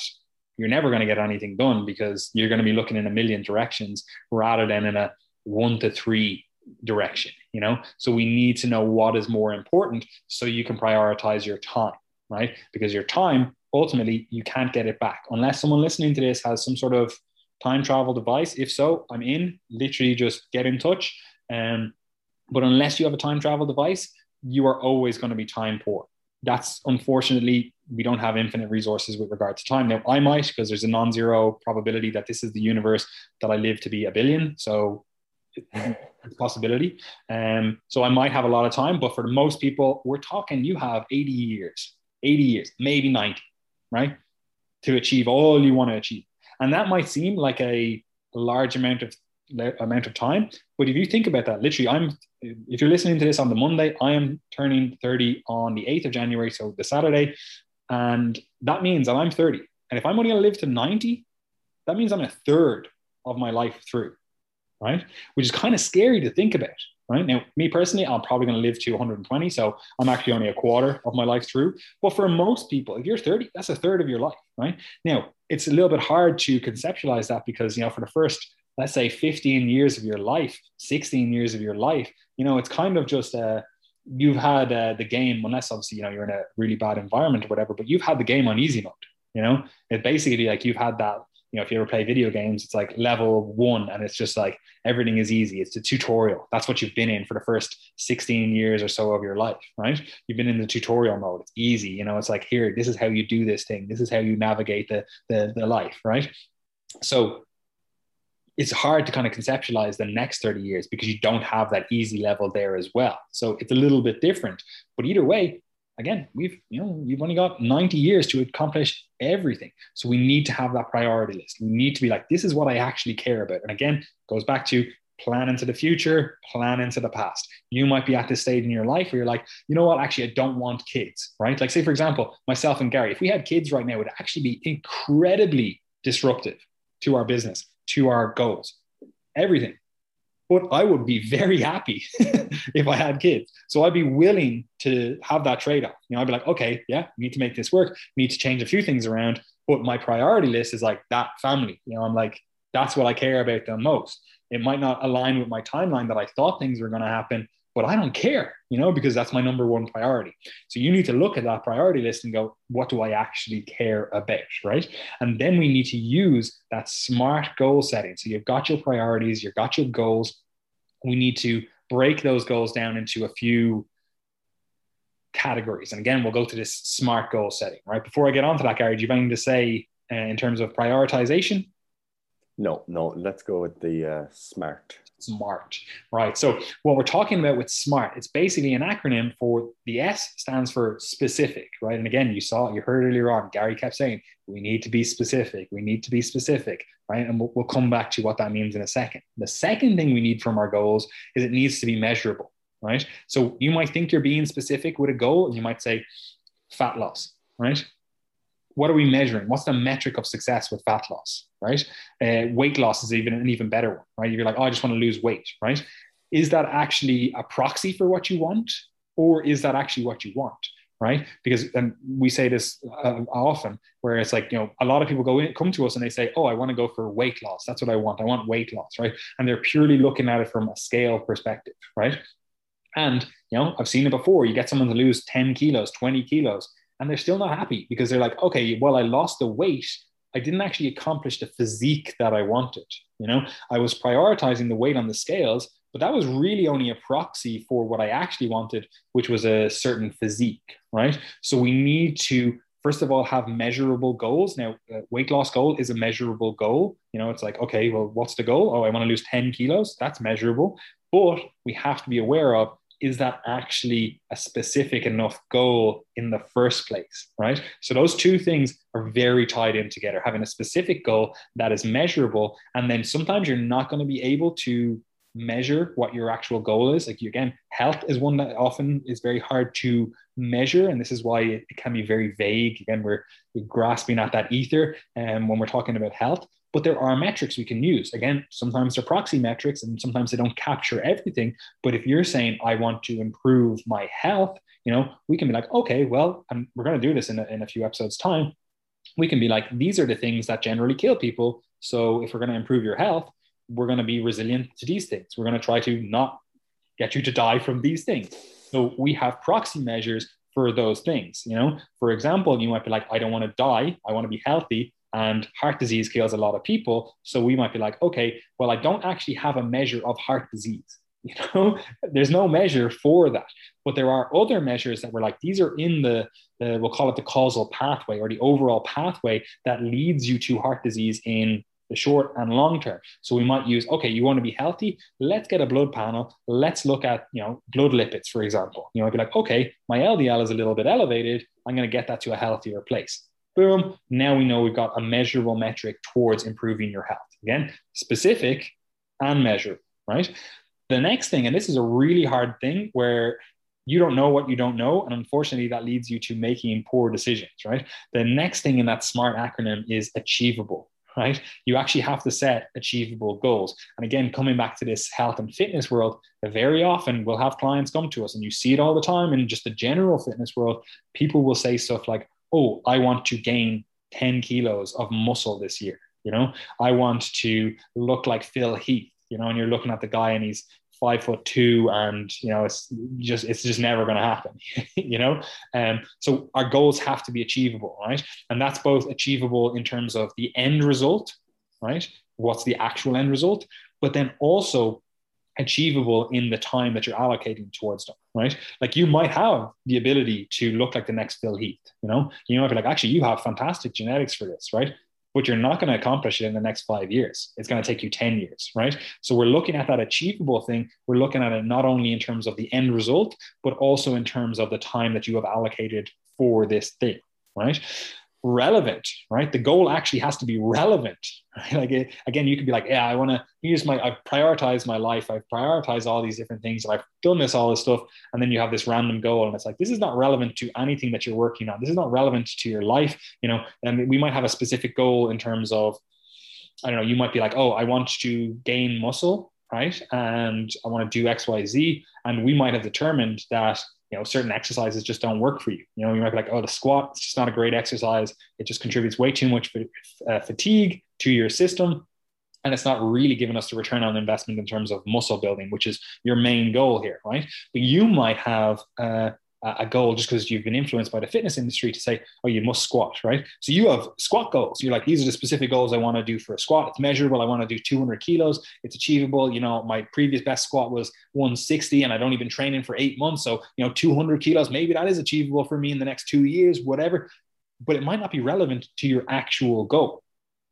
you're never going to get anything done because you're going to be looking in a million directions rather than in a one to three direction you know? So we need to know what is more important so you can prioritize your time right? Because your time ultimately you can't get it back. Unless someone listening to this has some sort of time travel device. If so i'm in. Literally just get in touch. Um, but unless you have a time travel device you are always going to be time poor. That's unfortunately we don't have infinite resources with regard to time. Now i might because there's a non-zero probability that this is the universe that i live to be a billion. So possibility. Um, so I might have a lot of time, but for most people, we're talking you have 80 years, 80 years, maybe 90, right? To achieve all you want to achieve. And that might seem like a large amount of amount of time. But if you think about that, literally, I'm if you're listening to this on the Monday, I am turning 30 on the 8th of January, so the Saturday. And that means that I'm 30. And if I'm only gonna live to 90, that means I'm a third of my life through right? Which is kind of scary to think about, right? Now, me personally, I'm probably going to live to 120, so I'm actually only a quarter of my life through. But for most people, if you're 30, that's a third of your life, right? Now, it's a little bit hard to conceptualize that because, you know, for the first, let's say 15 years of your life, 16 years of your life, you know, it's kind of just uh, you've had uh, the game, unless obviously, you know, you're in a really bad environment or whatever, but you've had the game on easy mode, you know, it basically like you've had that you know, if you ever play video games, it's like level one and it's just like everything is easy. It's a tutorial. That's what you've been in for the first 16 years or so of your life, right? You've been in the tutorial mode. It's easy. You know, it's like, here, this is how you do this thing. This is how you navigate the, the, the life, right? So it's hard to kind of conceptualize the next 30 years because you don't have that easy level there as well. So it's a little bit different. But either way, again, we've you know you've only got 90 years to accomplish everything. So we need to have that priority list. We need to be like, this is what I actually care about. And again, goes back to plan into the future, plan into the past. You might be at this stage in your life where you're like, you know what, actually, I don't want kids, right? Like, say, for example, myself and Gary, if we had kids right now, it would actually be incredibly disruptive to our business, to our goals, everything. But I would be very happy if I had kids. So I'd be willing to have that trade off. You know, I'd be like, okay, yeah, need to make this work. Need to change a few things around. But my priority list is like that family. You know, I'm like, that's what I care about the most. It might not align with my timeline that I thought things were going to happen, but I don't care, you know, because that's my number one priority. So you need to look at that priority list and go, what do I actually care about? Right. And then we need to use that smart goal setting. So you've got your priorities, you've got your goals. We need to break those goals down into a few categories. And again, we'll go to this smart goal setting, right? Before I get onto that, Gary, do you have anything to say uh, in terms of prioritization? No, no, let's go with the uh, SMART. SMART, right? So, what we're talking about with SMART, it's basically an acronym for the S stands for specific, right? And again, you saw, you heard earlier on, Gary kept saying, we need to be specific, we need to be specific, right? And we'll, we'll come back to what that means in a second. The second thing we need from our goals is it needs to be measurable, right? So, you might think you're being specific with a goal, and you might say, fat loss, right? What are we measuring? What's the metric of success with fat loss, right? Uh, weight loss is even an even better one, right? You're like, oh, I just want to lose weight, right? Is that actually a proxy for what you want, or is that actually what you want? right? Because and we say this uh, often, where it's like you know a lot of people go in, come to us and they say, "Oh, I want to go for weight loss. That's what I want. I want weight loss," right? And they're purely looking at it from a scale perspective, right? And you know, I've seen it before. You get someone to lose ten kilos, twenty kilos, and they're still not happy because they're like, okay, well, I lost the weight, I didn't actually accomplish the physique that I wanted. You know, I was prioritizing the weight on the scales, but that was really only a proxy for what I actually wanted, which was a certain physique, right? So we need to first of all have measurable goals. Now uh, weight loss goal is a measurable goal. You know it's like okay well what's the goal? Oh i want to lose 10 kilos. That's measurable. But we have to be aware of is that actually a specific enough goal in the first place, right? So those two things are very tied in together, having a specific goal that is measurable. And then sometimes you're not going to be able to measure what your actual goal is. Like again, health is one that often is very hard to measure. And this is why it can be very vague. Again, we're, we're grasping at that ether and um, when we're talking about health but there are metrics we can use. Again, sometimes they're proxy metrics and sometimes they don't capture everything. But if you're saying, I want to improve my health, you know, we can be like, okay, well, I'm, we're going to do this in a, in a few episodes' time. We can be like, these are the things that generally kill people. So if we're going to improve your health, we're going to be resilient to these things. We're going to try to not get you to die from these things. So we have proxy measures for those things. You know, for example, you might be like, I don't want to die. I want to be healthy and heart disease kills a lot of people. So we might be like, okay, well, I don't actually have a measure of heart disease. You know, there's no measure for that. But there are other measures that we're like, these are in the, the, we'll call it the causal pathway or the overall pathway that leads you to heart disease in the short and long term. So we might use, okay, you want to be healthy? Let's get a blood panel. Let's look at, you know, blood lipids, for example. You know, be like, okay, my LDL is a little bit elevated. I'm going to get that to a healthier place. Boom. Now we know we've got a measurable metric towards improving your health. Again, specific and measure, right? The next thing, and this is a really hard thing where you don't know what you don't know. And unfortunately, that leads you to making poor decisions, right? The next thing in that SMART acronym is achievable, right? You actually have to set achievable goals. And again, coming back to this health and fitness world, very often we'll have clients come to us, and you see it all the time in just the general fitness world. People will say stuff like, oh, I want to gain 10 kilos of muscle this year. You know, I want to look like Phil Heath, you know, and you're looking at the guy and he's five foot two and you know it's just it's just never going to happen you know? Um so our goals have to be achievable right? And that's both achievable in terms of the end result right? What's the actual end result? But then also achievable in the time that you're allocating towards them, right? Like you might have the ability to look like the next Phil Heath, you know, you might be like, actually, you have fantastic genetics for this, right? But you're not going to accomplish it in the next five years. It's going to take you 10 years, right? So we're looking at that achievable thing. We're looking at it not only in terms of the end result, but also in terms of the time that you have allocated for this thing, right? relevant, right? The goal actually has to be relevant. Like again, you could be like, yeah, I want to use my, I've prioritized my life. I've prioritized all these different things. And I've done this, all this stuff. And then you have this random goal. And it's like, this is not relevant to anything that you're working on. This is not relevant to your life, you know, and we might have a specific goal in terms of, I don't know, you might be like, oh, I want to gain muscle, right? And I want to do X, Y, Z. And we might have determined that you know certain exercises just don't work for you you know you might be like oh the squat it's just not a great exercise it just contributes way too much uh, fatigue to your system and it's not really giving us the return on investment in terms of muscle building which is your main goal here right but you might have uh, a goal just because you've been influenced by the fitness industry to say, oh, you must squat, right? So you have squat goals. You're like, these are the specific goals I want to do for a squat. It's measurable. I want to do 200 kilos. It's achievable. You know, my previous best squat was 160 and I'd only been training for eight months. So, you know, 200 kilos, maybe that is achievable for me in the next two years, whatever. But it might not be relevant to your actual goal,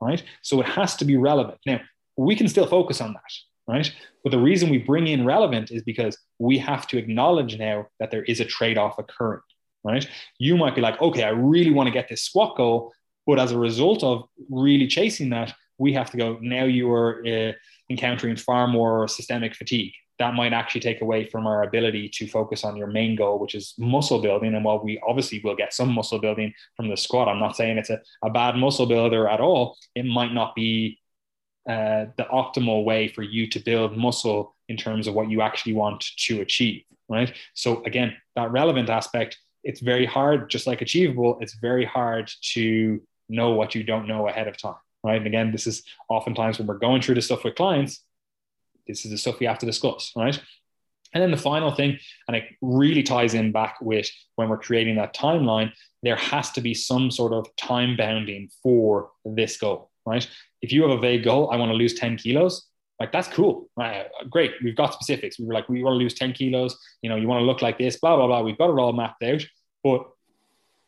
right? So it has to be relevant. Now, we can still focus on that right? But the reason we bring in relevant is because we have to acknowledge now that there is a trade off occurring, right? You might be like, okay, I really want to get this squat goal, but as a result of really chasing that, we have to go, now you are uh, encountering far more systemic fatigue. That might actually take away from our ability to focus on your main goal, which is muscle building. And while we obviously will get some muscle building from the squat, I'm not saying it's a, a bad muscle builder at all. It might not be uh, the optimal way for you to build muscle in terms of what you actually want to achieve, right? So again, that relevant aspect, it's very hard, just like achievable, it's very hard to know what you don't know ahead of time, right? And again, this is oftentimes when we're going through this stuff with clients, this is the stuff we have to discuss, right? And then the final thing, and it really ties in back with when we're creating that timeline, there has to be some sort of time bounding for this goal, right? If you have a vague goal, I want to lose 10 kilos, like that's cool. Right? Great. We've got specifics. We were like, we want to lose 10 kilos, you know, you want to look like this, blah, blah, blah. We've got it all mapped out. But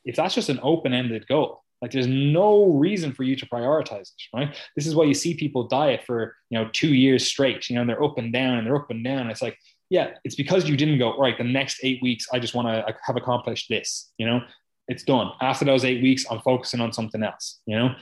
if that's just an open-ended goal, like there's no reason for you to prioritize it, right? This is why you see people diet for you know two years straight. You know, and they're up and down and they're up and down. It's like, yeah, it's because you didn't go right. The next eight weeks, I just want to have accomplished this. You know, it's done. After those eight weeks, I'm focusing on something else. You know,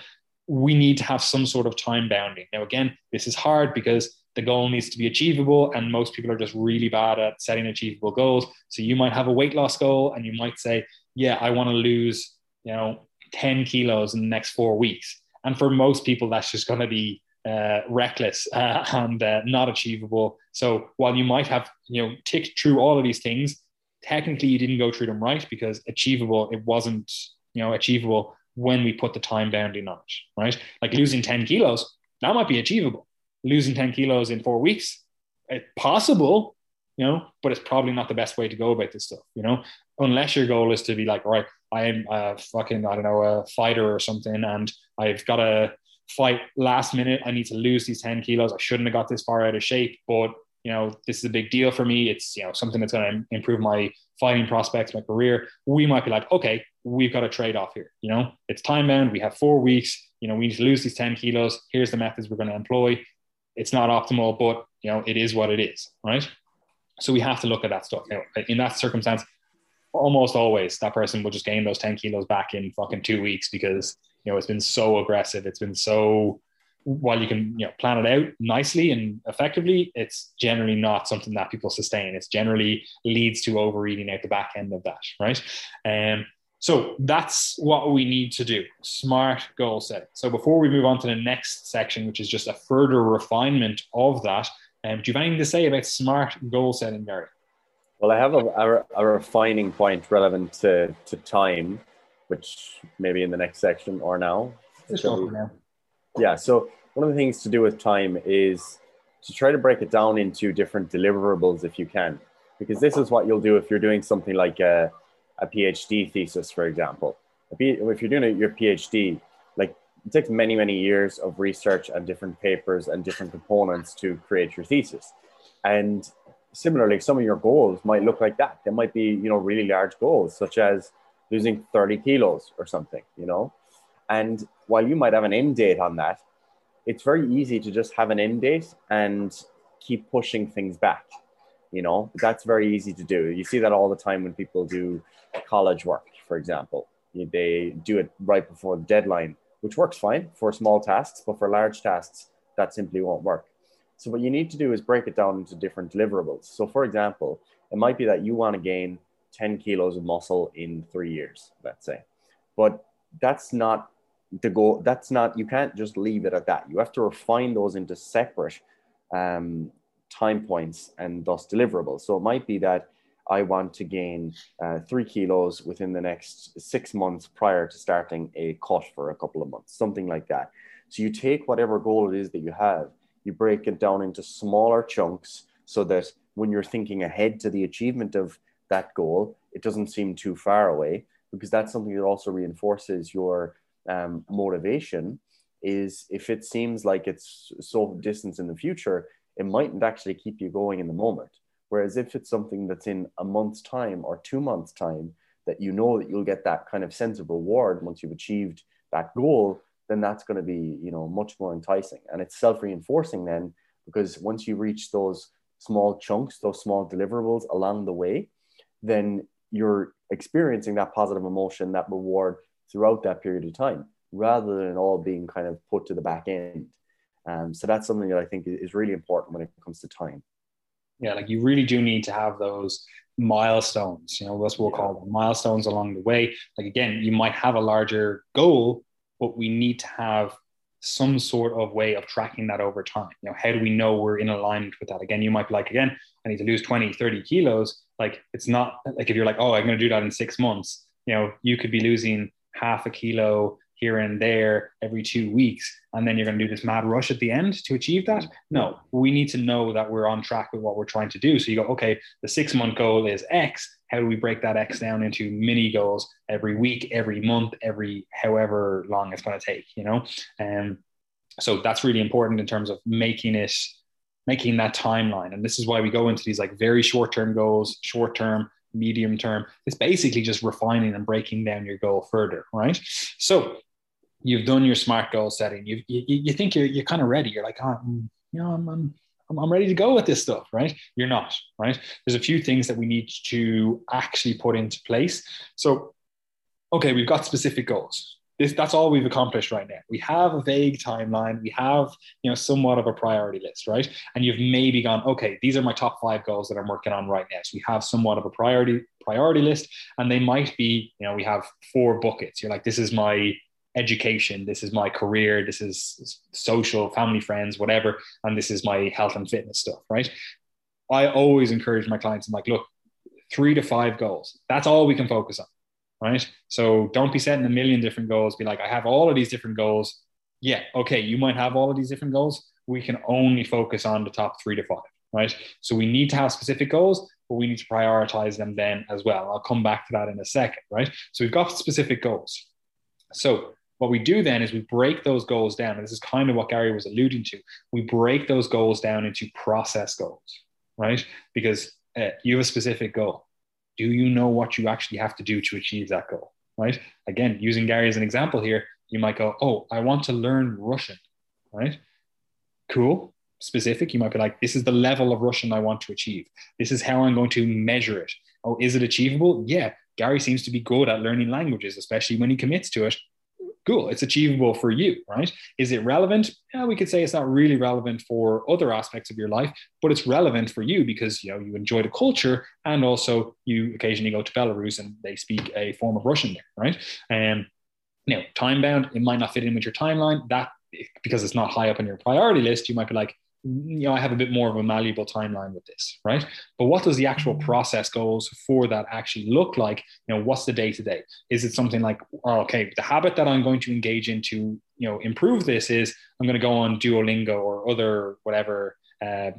we need to have some sort of time bounding. Now, again, this is hard because the goal needs to be achievable, and most people are just really bad at setting achievable goals. So you might have a weight loss goal, and you might say, "Yeah, I want to lose." You know, 10 kilos in the next four weeks. And for most people, that's just going to be uh, reckless uh, and uh, not achievable. So while you might have, you know, ticked through all of these things, technically you didn't go through them right because achievable, it wasn't, you know, achievable when we put the time bounding on it, right? Like losing 10 kilos, that might be achievable. Losing 10 kilos in four weeks, it's possible, you know, but it's probably not the best way to go about this stuff, you know, unless your goal is to be like, all right, I'm a fucking, I don't know, a fighter or something, and I've got to fight last minute. I need to lose these 10 kilos. I shouldn't have got this far out of shape, but you know, this is a big deal for me. It's, you know, something that's going to improve my fighting prospects, my career. We might be like, okay, we've got a trade off here. You know, it's time bound. We have four weeks. You know, we need to lose these 10 kilos. Here's the methods we're going to employ. It's not optimal, but, you know, it is what it is. Right. So we have to look at that stuff. In that circumstance, almost always that person will just gain those 10 kilos back in fucking two weeks because you know it's been so aggressive. It's been so while you can you know plan it out nicely and effectively it's generally not something that people sustain. It's generally leads to overeating at the back end of that right? Um, so that's what we need to do. Smart goal setting. So before we move on to the next section which is just a further refinement of that um, do you have anything to say about smart goal setting gary well, I have a, a, a, refining point relevant to, to time, which maybe in the next section or now. Just now. Yeah. So one of the things to do with time is to try to break it down into different deliverables if you can, because this is what you'll do if you're doing something like a, a PhD thesis, for example. If you're doing your PhD, it takes many, many years of research and different papers and different components to create your thesis. And similarly, some of your goals might look like that. They might be, you know, really large goals, such as losing 30 kilos or something, you know. And while you might have an end date on that, it's very easy to just have an end date and keep pushing things back. You know, that's very easy to do. You see that all the time when people do college work, for example. They do it right before the deadline, which works fine for small tasks, but for large tasks, that simply won't work. So what you need to do is break it down into different deliverables. So for example, it might be that you want to gain 10 kilos of muscle in three years, let's say. But that's not the goal. That's not, you can't just leave it at that. You have to refine those into separate um, time points and thus deliverables. So it might be that I want to gain uh, three kilos within the next six months prior to starting a cut for a couple of months, something like that. So you take whatever goal it is that you have you break it down into smaller chunks so that when you're thinking ahead to the achievement of that goal, it doesn't seem too far away because that's something that also reinforces your um, motivation. Is if it seems like it's so distant in the future, it mightn't actually keep you going in the moment. Whereas if it's something that's in a month's time or two months' time, that you know that you'll get that kind of sense of reward once you've achieved that goal, then that's going to be you know much more enticing. And it's self-reinforcing then because once you reach those small chunks those small deliverables along the way then you're experiencing that positive emotion that reward throughout that period of time rather than all being kind of put to the back end. Um, so that's something that i think is really important when it comes to time yeah like you really do need to have those milestones you know that's what we'll call them milestones along the way like again you might have a larger goal but we need to have some sort of way of tracking that over time. You know, how do we know we're in alignment with that? Again, you might be like, again, I need to lose 20, 30 kilos. Like it's not like if you're like, oh, I'm going to do that in six months, you know, you could be losing half a kilo here and there every two weeks. And then you're going to do this mad rush at the end to achieve that. No, we need to know that we're on track with what we're trying to do. So you go, okay, the six month goal is X. how do we break that X down into mini goals every week, every month, every however long it's going to take, you know? And um, so that's really important in terms of making it, making that timeline. And this is why we go into these like very short term goals, short term, medium term. It's basically just refining and breaking down your goal further, right? So you've done your smart goal setting. You you, you think you're you're kind of ready. You're like, oh, you know, I'm, I'm I'm ready to go with this stuff, right? You're not, right? There's a few things that we need to actually put into place. So, okay, we've got specific goals. This, that's all we've accomplished right now. We have a vague timeline. We have, you know, somewhat of a priority list, right? And you've maybe gone, okay, these are my top five goals that I'm working on right now. So we have somewhat of a priority priority list, and they might be, you know, we have four buckets. You're like, this is my education. This is my career. This is social family friends whatever. And this is my health and fitness stuff right? I always encourage my clients. I'm like look three to five goals. That's all we can focus on right? So don't be setting a million different goals. Be like i have all of these different goals. Yeah okay you might have all of these different goals. We can only focus on the top three to five right? So we need to have specific goals but we need to prioritize them then as well. I'll come back to that in a second right? So we've got specific goals. So what we do then is we break those goals down. And this is kind of what Gary was alluding to. We break those goals down into process goals, right? Because uh, you have a specific goal. Do you know what you actually have to do to achieve that goal, right? Again, using Gary as an example here, you might go, Oh, I want to learn Russian, right? Cool. Specific. You might be like, This is the level of Russian I want to achieve. This is how I'm going to measure it. Oh, is it achievable? Yeah. Gary seems to be good at learning languages, especially when he commits to it cool. It's achievable for you right? Is it relevant? Yeah we could say it's not really relevant for other aspects of your life but it's relevant for you because you know you enjoy the culture and also you occasionally go to belarus and they speak a form of russian there right? And um, you know time bound it might not fit in with your timeline. That because it's not high up on your priority list you might be like you know, I have a bit more of a malleable timeline with this, right? But what does the actual mm-hmm. process goals for that actually look like? You know, what's the day to day? Is it something like, oh, okay, the habit that I'm going to engage in to, you know, improve this is I'm going to go on Duolingo or other whatever uh,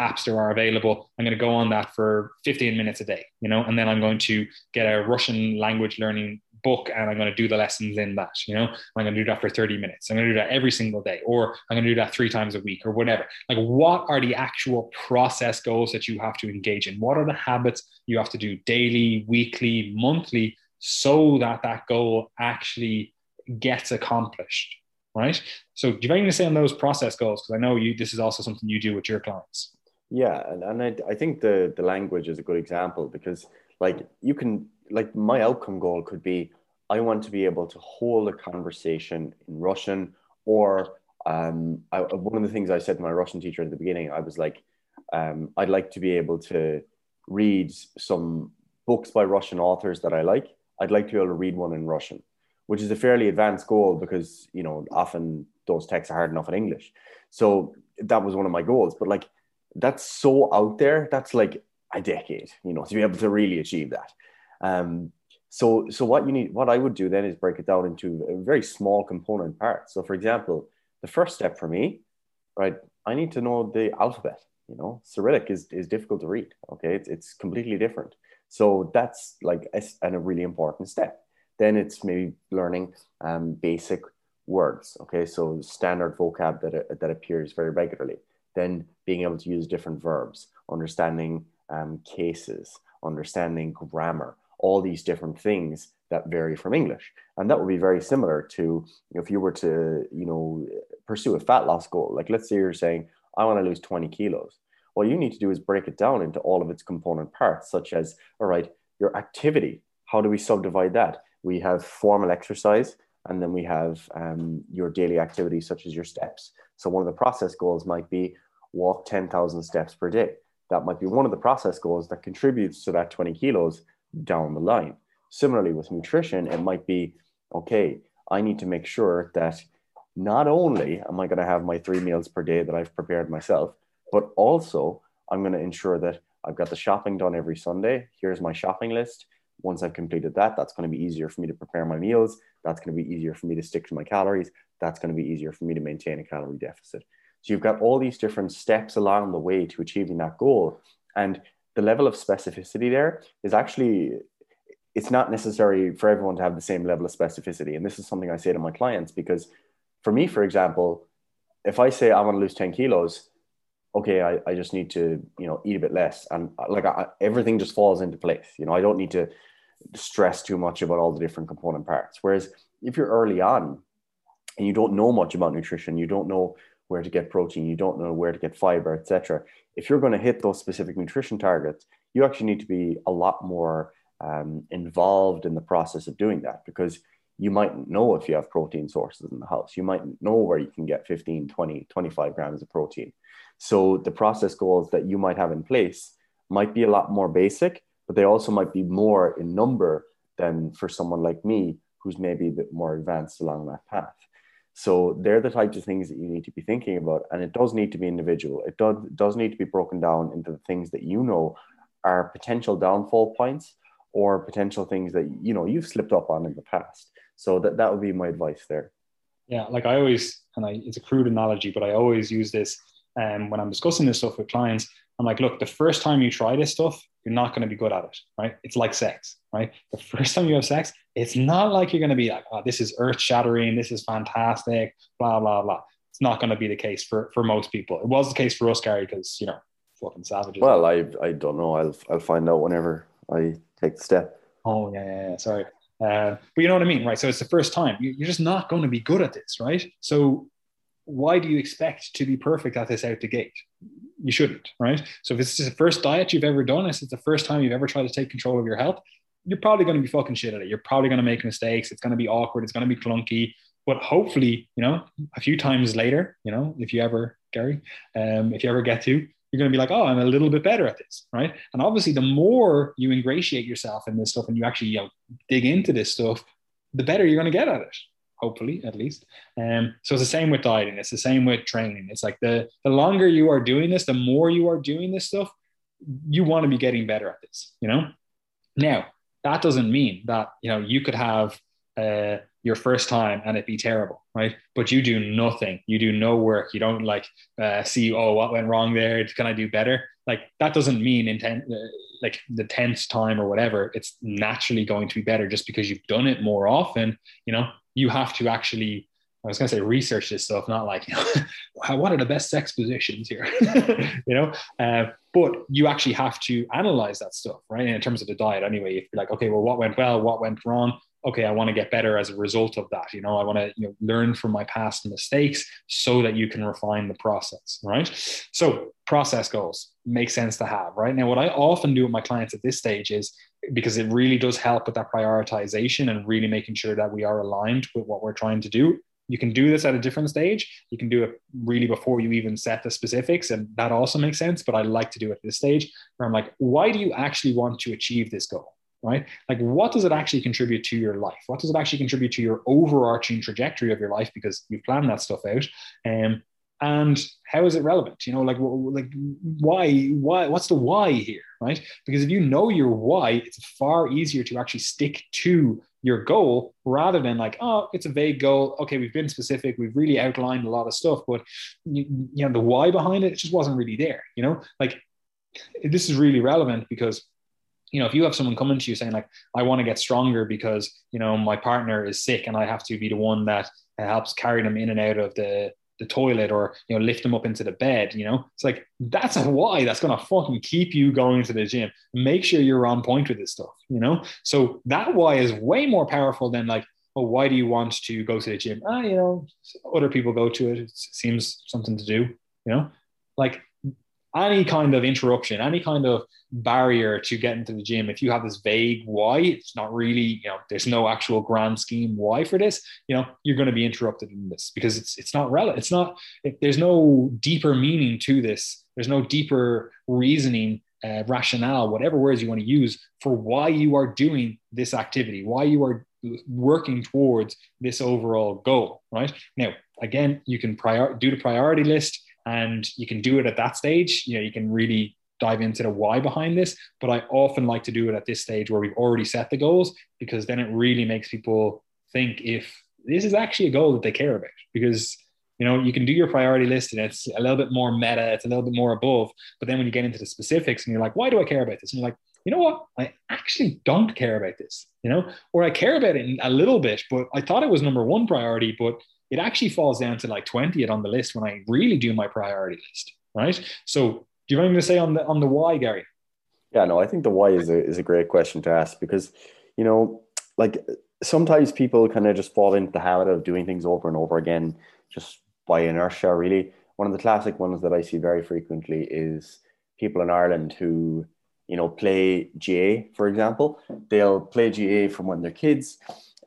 apps there are available. I'm going to go on that for 15 minutes a day, you know, and then I'm going to get a Russian language learning book and I'm going to do the lessons in that. You know, I'm going to do that for 30 minutes. I'm going to do that every single day, or I'm going to do that three times a week, or whatever. Like, what are the actual process goals that you have to engage in? What are the habits you have to do daily, weekly, monthly, so that that goal actually gets accomplished? Right. So, do you have anything to say on those process goals? Because I know you. This is also something you do with your clients. Yeah, and, and I, I think the the language is a good example because like you can like my outcome goal could be I want to be able to hold a conversation in Russian or um, I, one of the things I said to my Russian teacher at the beginning, I was like, um, I'd like to be able to read some books by Russian authors that I like. I'd like to be able to read one in Russian, which is a fairly advanced goal because, you know, often those texts are hard enough in English. So that was one of my goals. But like, that's so out there. That's like a decade, you know, to be able to really achieve that. Um, so, so what you need, what I would do then is break it down into very small component parts. So, for example, the first step for me, right, I need to know the alphabet. You know, Cyrillic is is difficult to read. Okay, it's it's completely different. So that's like a, a really important step. Then it's maybe learning um, basic words. Okay, so standard vocab that that appears very regularly. Then being able to use different verbs, understanding um, cases, understanding grammar, all these different things that vary from English. And that would be very similar to if you were to, you know, pursue a fat loss goal. Like let's say you're saying, I want to lose 20 kilos. What you need to do is break it down into all of its component parts, such as, all right, your activity. How do we subdivide that? We have formal exercise, and then we have um, your daily activities, such as your steps. So one of the process goals might be walk 10,000 steps per day. That might be one of the process goals that contributes to that 20 kilos down the line. Similarly, with nutrition, it might be okay, I need to make sure that not only am I going to have my three meals per day that I've prepared myself, but also I'm going to ensure that I've got the shopping done every Sunday. Here's my shopping list. Once I've completed that, that's going to be easier for me to prepare my meals. That's going to be easier for me to stick to my calories. That's going to be easier for me to maintain a calorie deficit. So you've got all these different steps along the way to achieving that goal. And the level of specificity there is actually it's not necessary for everyone to have the same level of specificity. And this is something I say to my clients because for me, for example, if I say I want to lose 10 kilos, okay, I, I just need to, you know, eat a bit less. And like I, everything just falls into place. You know, I don't need to stress too much about all the different component parts. Whereas if you're early on and you don't know much about nutrition, you don't know where to get protein, you don't know where to get fiber, etc. If you're going to hit those specific nutrition targets, you actually need to be a lot more um, involved in the process of doing that because you might know if you have protein sources in the house. You might know where you can get 15, 20, 25 grams of protein. So the process goals that you might have in place might be a lot more basic, but they also might be more in number than for someone like me who's maybe a bit more advanced along that path. So they're the types of things that you need to be thinking about. And it does need to be individual. It does, does need to be broken down into the things that you know are potential downfall points or potential things that you know you've slipped up on in the past. So that that would be my advice there. Yeah, like I always, and I, it's a crude analogy, but I always use this um, when I'm discussing this stuff with clients. I'm like, look, the first time you try this stuff, you're not going to be good at it, right? It's like sex, right? The first time you have sex, it's not like you're going to be like, oh, this is earth shattering, this is fantastic, blah blah blah. It's not going to be the case for for most people. It was the case for us, Gary, because you know, fucking savages. Well, I I don't know. I'll I'll find out whenever I take the step. Oh yeah, yeah, yeah. sorry. Uh, but you know what I mean, right? So it's the first time. You, you're just not going to be good at this, right? So why do you expect to be perfect at this out the gate? You shouldn't, right? So if it's the first diet you've ever done, if it's the first time you've ever tried to take control of your health, you're probably going to be fucking shit at it. You're probably going to make mistakes. It's going to be awkward. It's going to be clunky. But hopefully, you know, a few times later, you know, if you ever, Gary, um, if you ever get to, you're going to be like, oh, I'm a little bit better at this, right? And obviously, the more you ingratiate yourself in this stuff and you actually you know, dig into this stuff, the better you're going to get at it. Hopefully, at least. Um, so it's the same with dieting. It's the same with training. It's like the the longer you are doing this, the more you are doing this stuff, you want to be getting better at this. You know. Now that doesn't mean that you know you could have uh, your first time and it be terrible, right? But you do nothing. You do no work. You don't like uh, see, oh, what went wrong there? Can I do better? Like that doesn't mean intent, uh, like the tenth time or whatever. It's naturally going to be better just because you've done it more often. You know, you have to actually. I was going to say research this stuff, not like you know, what are the best sex positions here, you know. Uh, but you actually have to analyze that stuff, right? In terms of the diet, anyway. If you're like, okay, well, what went well, what went wrong, okay, I want to get better as a result of that. You know, I want to you know, learn from my past mistakes so that you can refine the process, right? So process goals make sense to have, right? Now, what I often do with my clients at this stage is because it really does help with that prioritization and really making sure that we are aligned with what we're trying to do. You can do this at a different stage. You can do it really before you even set the specifics, and that also makes sense. But I like to do it at this stage where I'm like, why do you actually want to achieve this goal? right? Like, what does it actually contribute to your life? What does it actually contribute to your overarching trajectory of your life because you've planned that stuff out? Um, and how is it relevant? You know, like, like why, why, what's the why here, right? Because if you know your why, it's far easier to actually stick to your goal rather than like, oh, it's a vague goal. Okay, we've been specific, we've really outlined a lot of stuff, but you, you know, the why behind it, it just wasn't really there. You know, like this is really relevant because you know, if you have someone coming to you saying like, I want to get stronger because, you know, my partner is sick and I have to be the one that helps carry them in and out of the, the toilet or, you know, lift them up into the bed, you know, it's like, that's a why that's going to fucking keep you going to the gym. Make sure you're on point with this stuff, you know? So that why is way more powerful than like, oh, why do you want to go to the gym? Ah, you know, other people go to it. It seems something to do, you know, like any kind of interruption, any kind of barrier to get into the gym, if you have this vague why, it's not really, you know, there's no actual grand scheme why for this, you know, you're going to be interrupted in this because it's it's not relevant. It's not. It, there's no deeper meaning to this. There's no deeper reasoning, uh, rationale, whatever words you want to use for why you are doing this activity, why you are working towards this overall goal. Right now, again, you can prior do the priority list and you can do it at that stage you know you can really dive into the why behind this but i often like to do it at this stage where we've already set the goals because then it really makes people think if this is actually a goal that they care about because You know, you can do your priority list and it's a little bit more meta, it's a little bit more above. But then when you get into the specifics and you're like, why do I care about this? And you're like, you know what? I actually don't care about this, you know, or I care about it a little bit, but I thought it was number one priority, but it actually falls down to like 20th on the list when I really do my priority list. Right. So do you want me to say on the on the why, Gary? Yeah, no, I think the why is a is a great question to ask because, you know, like sometimes people kind of just fall into the habit of doing things over and over again just by inertia, really. One of the classic ones that I see very frequently is people in Ireland who, you know, play GAA, for example. They'll play GAA from when they're kids,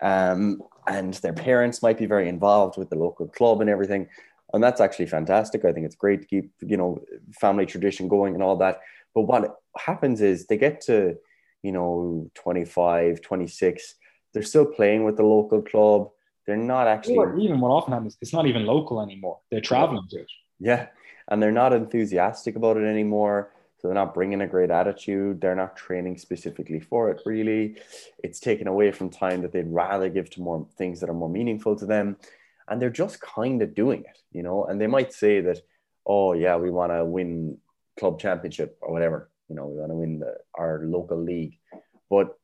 um, and their parents might be very involved with the local club and everything. And that's actually fantastic. I think it's great to keep, you know, family tradition going and all that. But what happens is they get to, you know, 25, 26, they're still playing with the local club. They're not actually even what often happens, it's not even local anymore. They're traveling to it. Yeah. And they're not enthusiastic about it anymore. So they're not bringing a great attitude. They're not training specifically for it, really. It's taken away from time that they'd rather give to more things that are more meaningful to them. And they're just kind of doing it, you know. And they might say that, oh, yeah, we want to win club championship or whatever, you know, we want to win the, our local league. But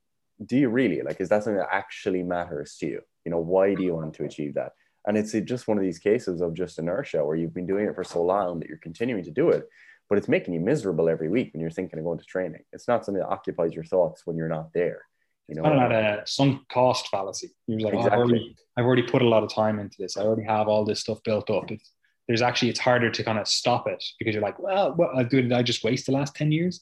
do you really like is that something that actually matters to you you know why do you want to achieve that and it's just one of these cases of just inertia where you've been doing it for so long that you're continuing to do it but it's making you miserable every week when you're thinking of going to training. It's not something that occupies your thoughts when you're not there you know? kind of a sunk cost fallacy. You're like exactly. oh, I've, already, I've already put a lot of time into this. I already have all this stuff built up. It's there's actually it's harder to kind of stop it because you're like well what did i just waste the last 10 years?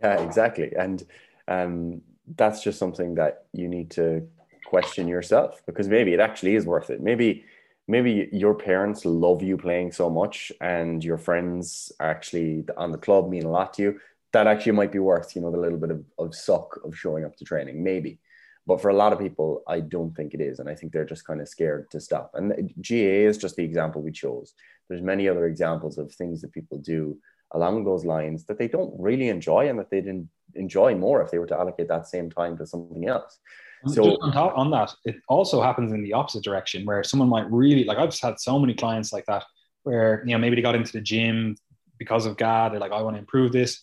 Yeah exactly. And um that's just something that you need to question yourself because maybe it actually is worth it. Maybe maybe your parents love you playing so much and your friends actually on the club mean a lot to you. That actually might be worth, you know, the little bit of, of suck of showing up to training, maybe. But for a lot of people, I don't think it is. And I think they're just kind of scared to stop. And uh, GAA is just the example we chose. There's many other examples of things that people do along those lines that they don't really enjoy and that they didn't enjoy more if they were to allocate that same time to something else. So on, top, on that, it also happens in the opposite direction where someone might really like I've just had so many clients like that where you know maybe they got into the gym because of God, they're like, I want to improve this.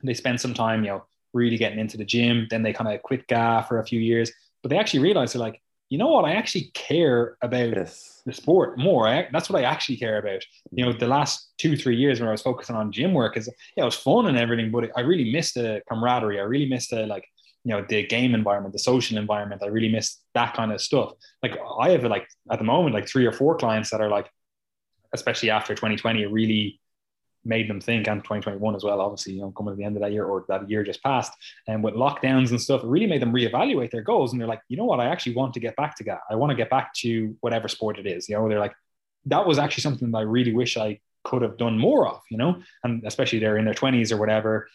And they spend some time, you know, really getting into the gym. Then they kind of quit GAA for a few years, but they actually realize they're like, you know what? I actually care about yes. the sport more. I, that's what I actually care about. You know, the last two, three years when I was focusing on gym work is, yeah, it was fun and everything, but I really missed the camaraderie. I really missed the, like, you know, the game environment, the social environment. I really miss that kind of stuff. Like I have like at the moment, like three or four clients that are like, especially after 2020, it really made them think and 2021 as well obviously you know coming to the end of that year or that year just passed and with lockdowns and stuff it really made them reevaluate their goals and they're like you know what I actually want to get back to that I want to get back to whatever sport it is you know they're like that was actually something that I really wish I could have done more of you know and especially they're in their 20s or whatever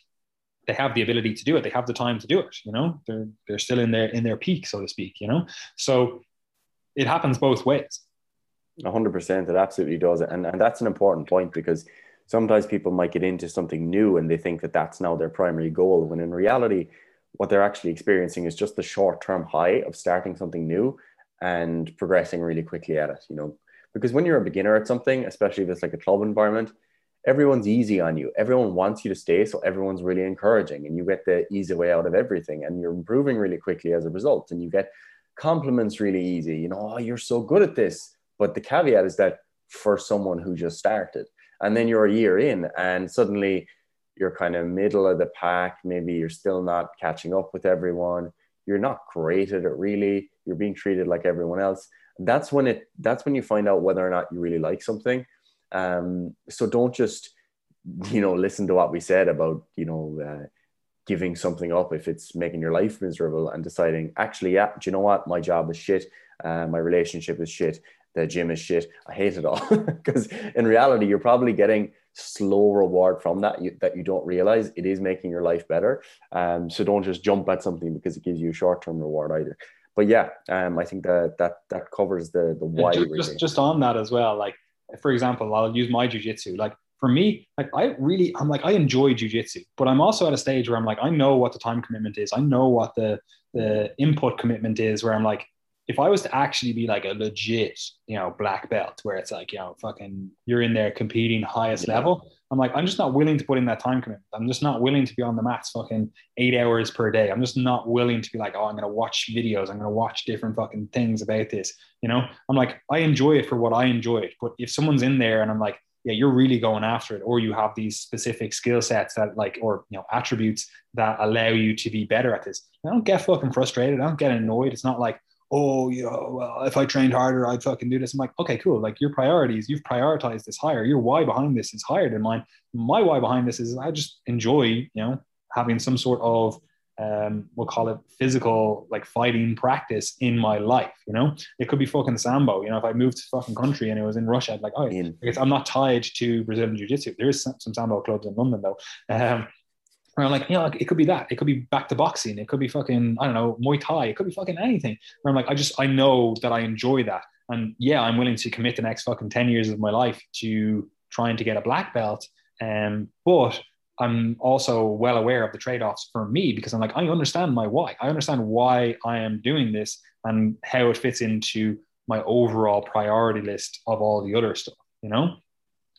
they have the ability to do it. They have the time to do it you know? They're they're still in their in their peak so to speak you know? So it happens both ways. 100% it absolutely does. And and that's an important point because sometimes people might get into something new and they think that that's now their primary goal when in reality what they're actually experiencing is just the short term high of starting something new and progressing really quickly at it you know? Because when you're a beginner at something especially if it's like a club environment everyone's easy on you. Everyone wants you to stay so everyone's really encouraging and you get the easy way out of everything and you're improving really quickly as a result and you get compliments really easy. You know oh you're so good at this. But the caveat is that for someone who just started and then you're a year in and suddenly you're kind of middle of the pack maybe you're still not catching up with everyone you're not great at it really you're being treated like everyone else. That's when it that's when you find out whether or not you really like something um, so don't just you know listen to what we said about you know uh, giving something up if it's making your life miserable and deciding actually yeah do you know what my job is shit uh, my relationship is shit the gym is shit. I hate it all because in reality, you're probably getting slow reward from that you, that you don't realize it is making your life better. Um, so don't just jump at something because it gives you a short term reward either. But yeah, um, I think that that that covers the the why. Just, just, just on that as well, like for example, I'll use my jujitsu. Like for me, like I really, I'm like I enjoy jujitsu, but I'm also at a stage where I'm like I know what the time commitment is. I know what the the input commitment is. Where I'm like if I was to actually be like a legit, you know, black belt where it's like, you know, fucking you're in there competing highest yeah. level, I'm like, I'm just not willing to put in that time commitment. I'm just not willing to be on the mats fucking eight hours per day. I'm just not willing to be like, oh, I'm gonna watch videos, I'm gonna watch different fucking things about this. You know, I'm like, I enjoy it for what I enjoy it. But if someone's in there and I'm like, yeah, you're really going after it, or you have these specific skill sets that like, or you know, attributes that allow you to be better at this. I don't get fucking frustrated. I don't get annoyed. It's not like, oh, you know, well, if I trained harder, I'd fucking do this. I'm like, okay, cool. Like your priorities, you've prioritized this higher. Your why behind this is higher than mine. My why behind this is I just enjoy, you know, having some sort of um, we'll call it physical, like fighting practice in my life. You know, it could be fucking sambo. You know, if I moved to fucking country and it was in Russia, I'd like, oh, I'm not tied to Brazilian jiu jitsu. There is some, some sambo clubs in London though. Um, where I'm like, you know, like, it could be that. It could be back to boxing. It could be fucking, I don't know, Muay Thai. It could be fucking anything. Where I'm like, I just, I know that I enjoy that. And yeah, I'm willing to commit the next fucking 10 years of my life to trying to get a black belt. Um, but I'm also well aware of the trade offs for me because I'm like, I understand my why. I understand why I am doing this and how it fits into my overall priority list of all the other stuff, you know,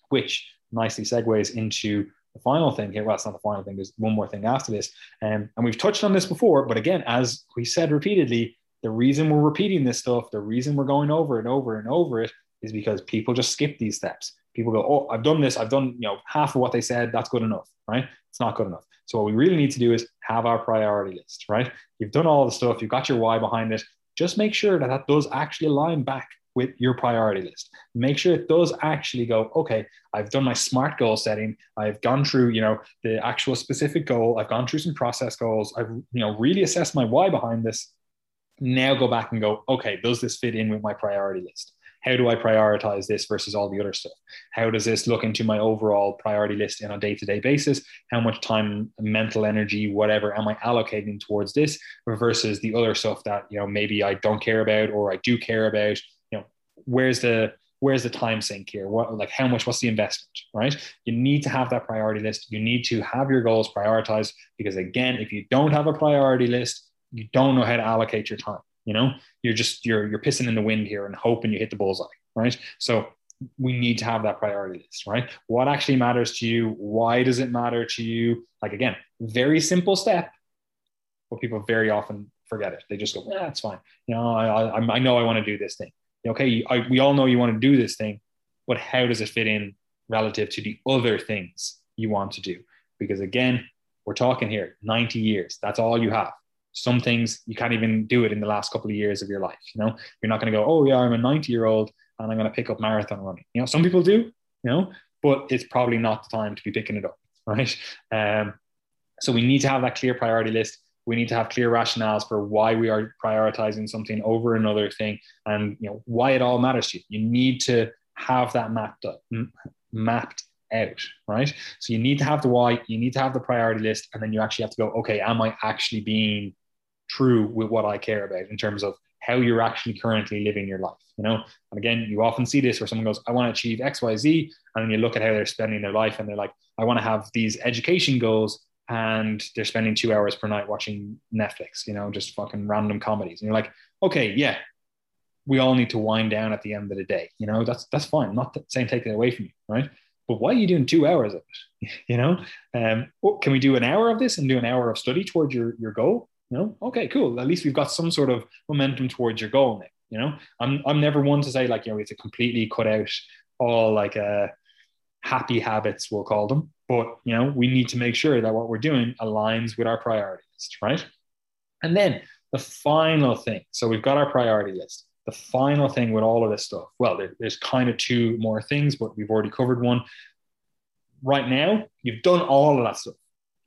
which nicely segues into the final thing here, well, it's not the final thing, there's one more thing after this. Um, and we've touched on this before, but again, as we said repeatedly, the reason we're repeating this stuff, the reason we're going over and over and over it is because people just skip these steps. People go, Oh, I've done this, I've done, you know, half of what they said, that's good enough, right? It's not good enough. So what we really need to do is have our priority list, right? You've done all the stuff, you've got your why behind it. Just make sure that that does actually align back with your priority list. Make sure it does actually go, okay, I've done my smart goal setting. I've gone through, you know, the actual specific goal. I've gone through some process goals. I've, you know, really assessed my why behind this. Now go back and go, okay, does this fit in with my priority list? How do I prioritize this versus all the other stuff? How does this look into my overall priority list on a day to day basis? How much time, mental energy, whatever, am I allocating towards this versus the other stuff that, you know, maybe I don't care about or I do care about? Where's the where's the time sink here? What like how much? What's the investment? Right? You need to have that priority list. You need to have your goals prioritized because again, if you don't have a priority list, you don't know how to allocate your time. You know, you're just you're you're pissing in the wind here and hoping you hit the bullseye. Right? So we need to have that priority list, right? What actually matters to you? Why does it matter to you? Like again, very simple step, but people very often forget it. They just go, "Yeah, it's fine." You know, I I, I know I want to do this thing okay, I, we all know you want to do this thing, but how does it fit in relative to the other things you want to do? Because again, we're talking here 90 years. That's all you have. Some things you can't even do it in the last couple of years of your life. You know, you're not going to go, oh yeah, I'm a 90 year old and I'm going to pick up marathon running. You know, some people do, you know, but it's probably not the time to be picking it up, right? Um, so we need to have that clear priority list we need to have clear rationales for why we are prioritizing something over another thing and you know why it all matters to you. You need to have that mapped up, mapped out right? So you need to have the why you need to have the priority list and then you actually have to go okay am i actually being true with what i care about in terms of how you're actually currently living your life you know? And again you often see this where someone goes i want to achieve xyz and then you look at how they're spending their life and they're like i want to have these education goals and they're spending two hours per night watching Netflix, you know, just fucking random comedies. And you're like, okay, yeah, we all need to wind down at the end of the day. You know, that's that's fine. I'm not saying take it away from you, right? But why are you doing two hours of it? You know, um, can we do an hour of this and do an hour of study towards your your goal? You know, okay, cool. At least we've got some sort of momentum towards your goal now. You know, I'm I'm never one to say like you know we have to completely cut out all like uh happy habits, we'll call them. But you know, we need to make sure that what we're doing aligns with our priority list, right? And then the final thing. So we've got our priority list. The final thing with all of this stuff, well, there, there's kind of two more things, but we've already covered one. Right now, you've done all of that stuff.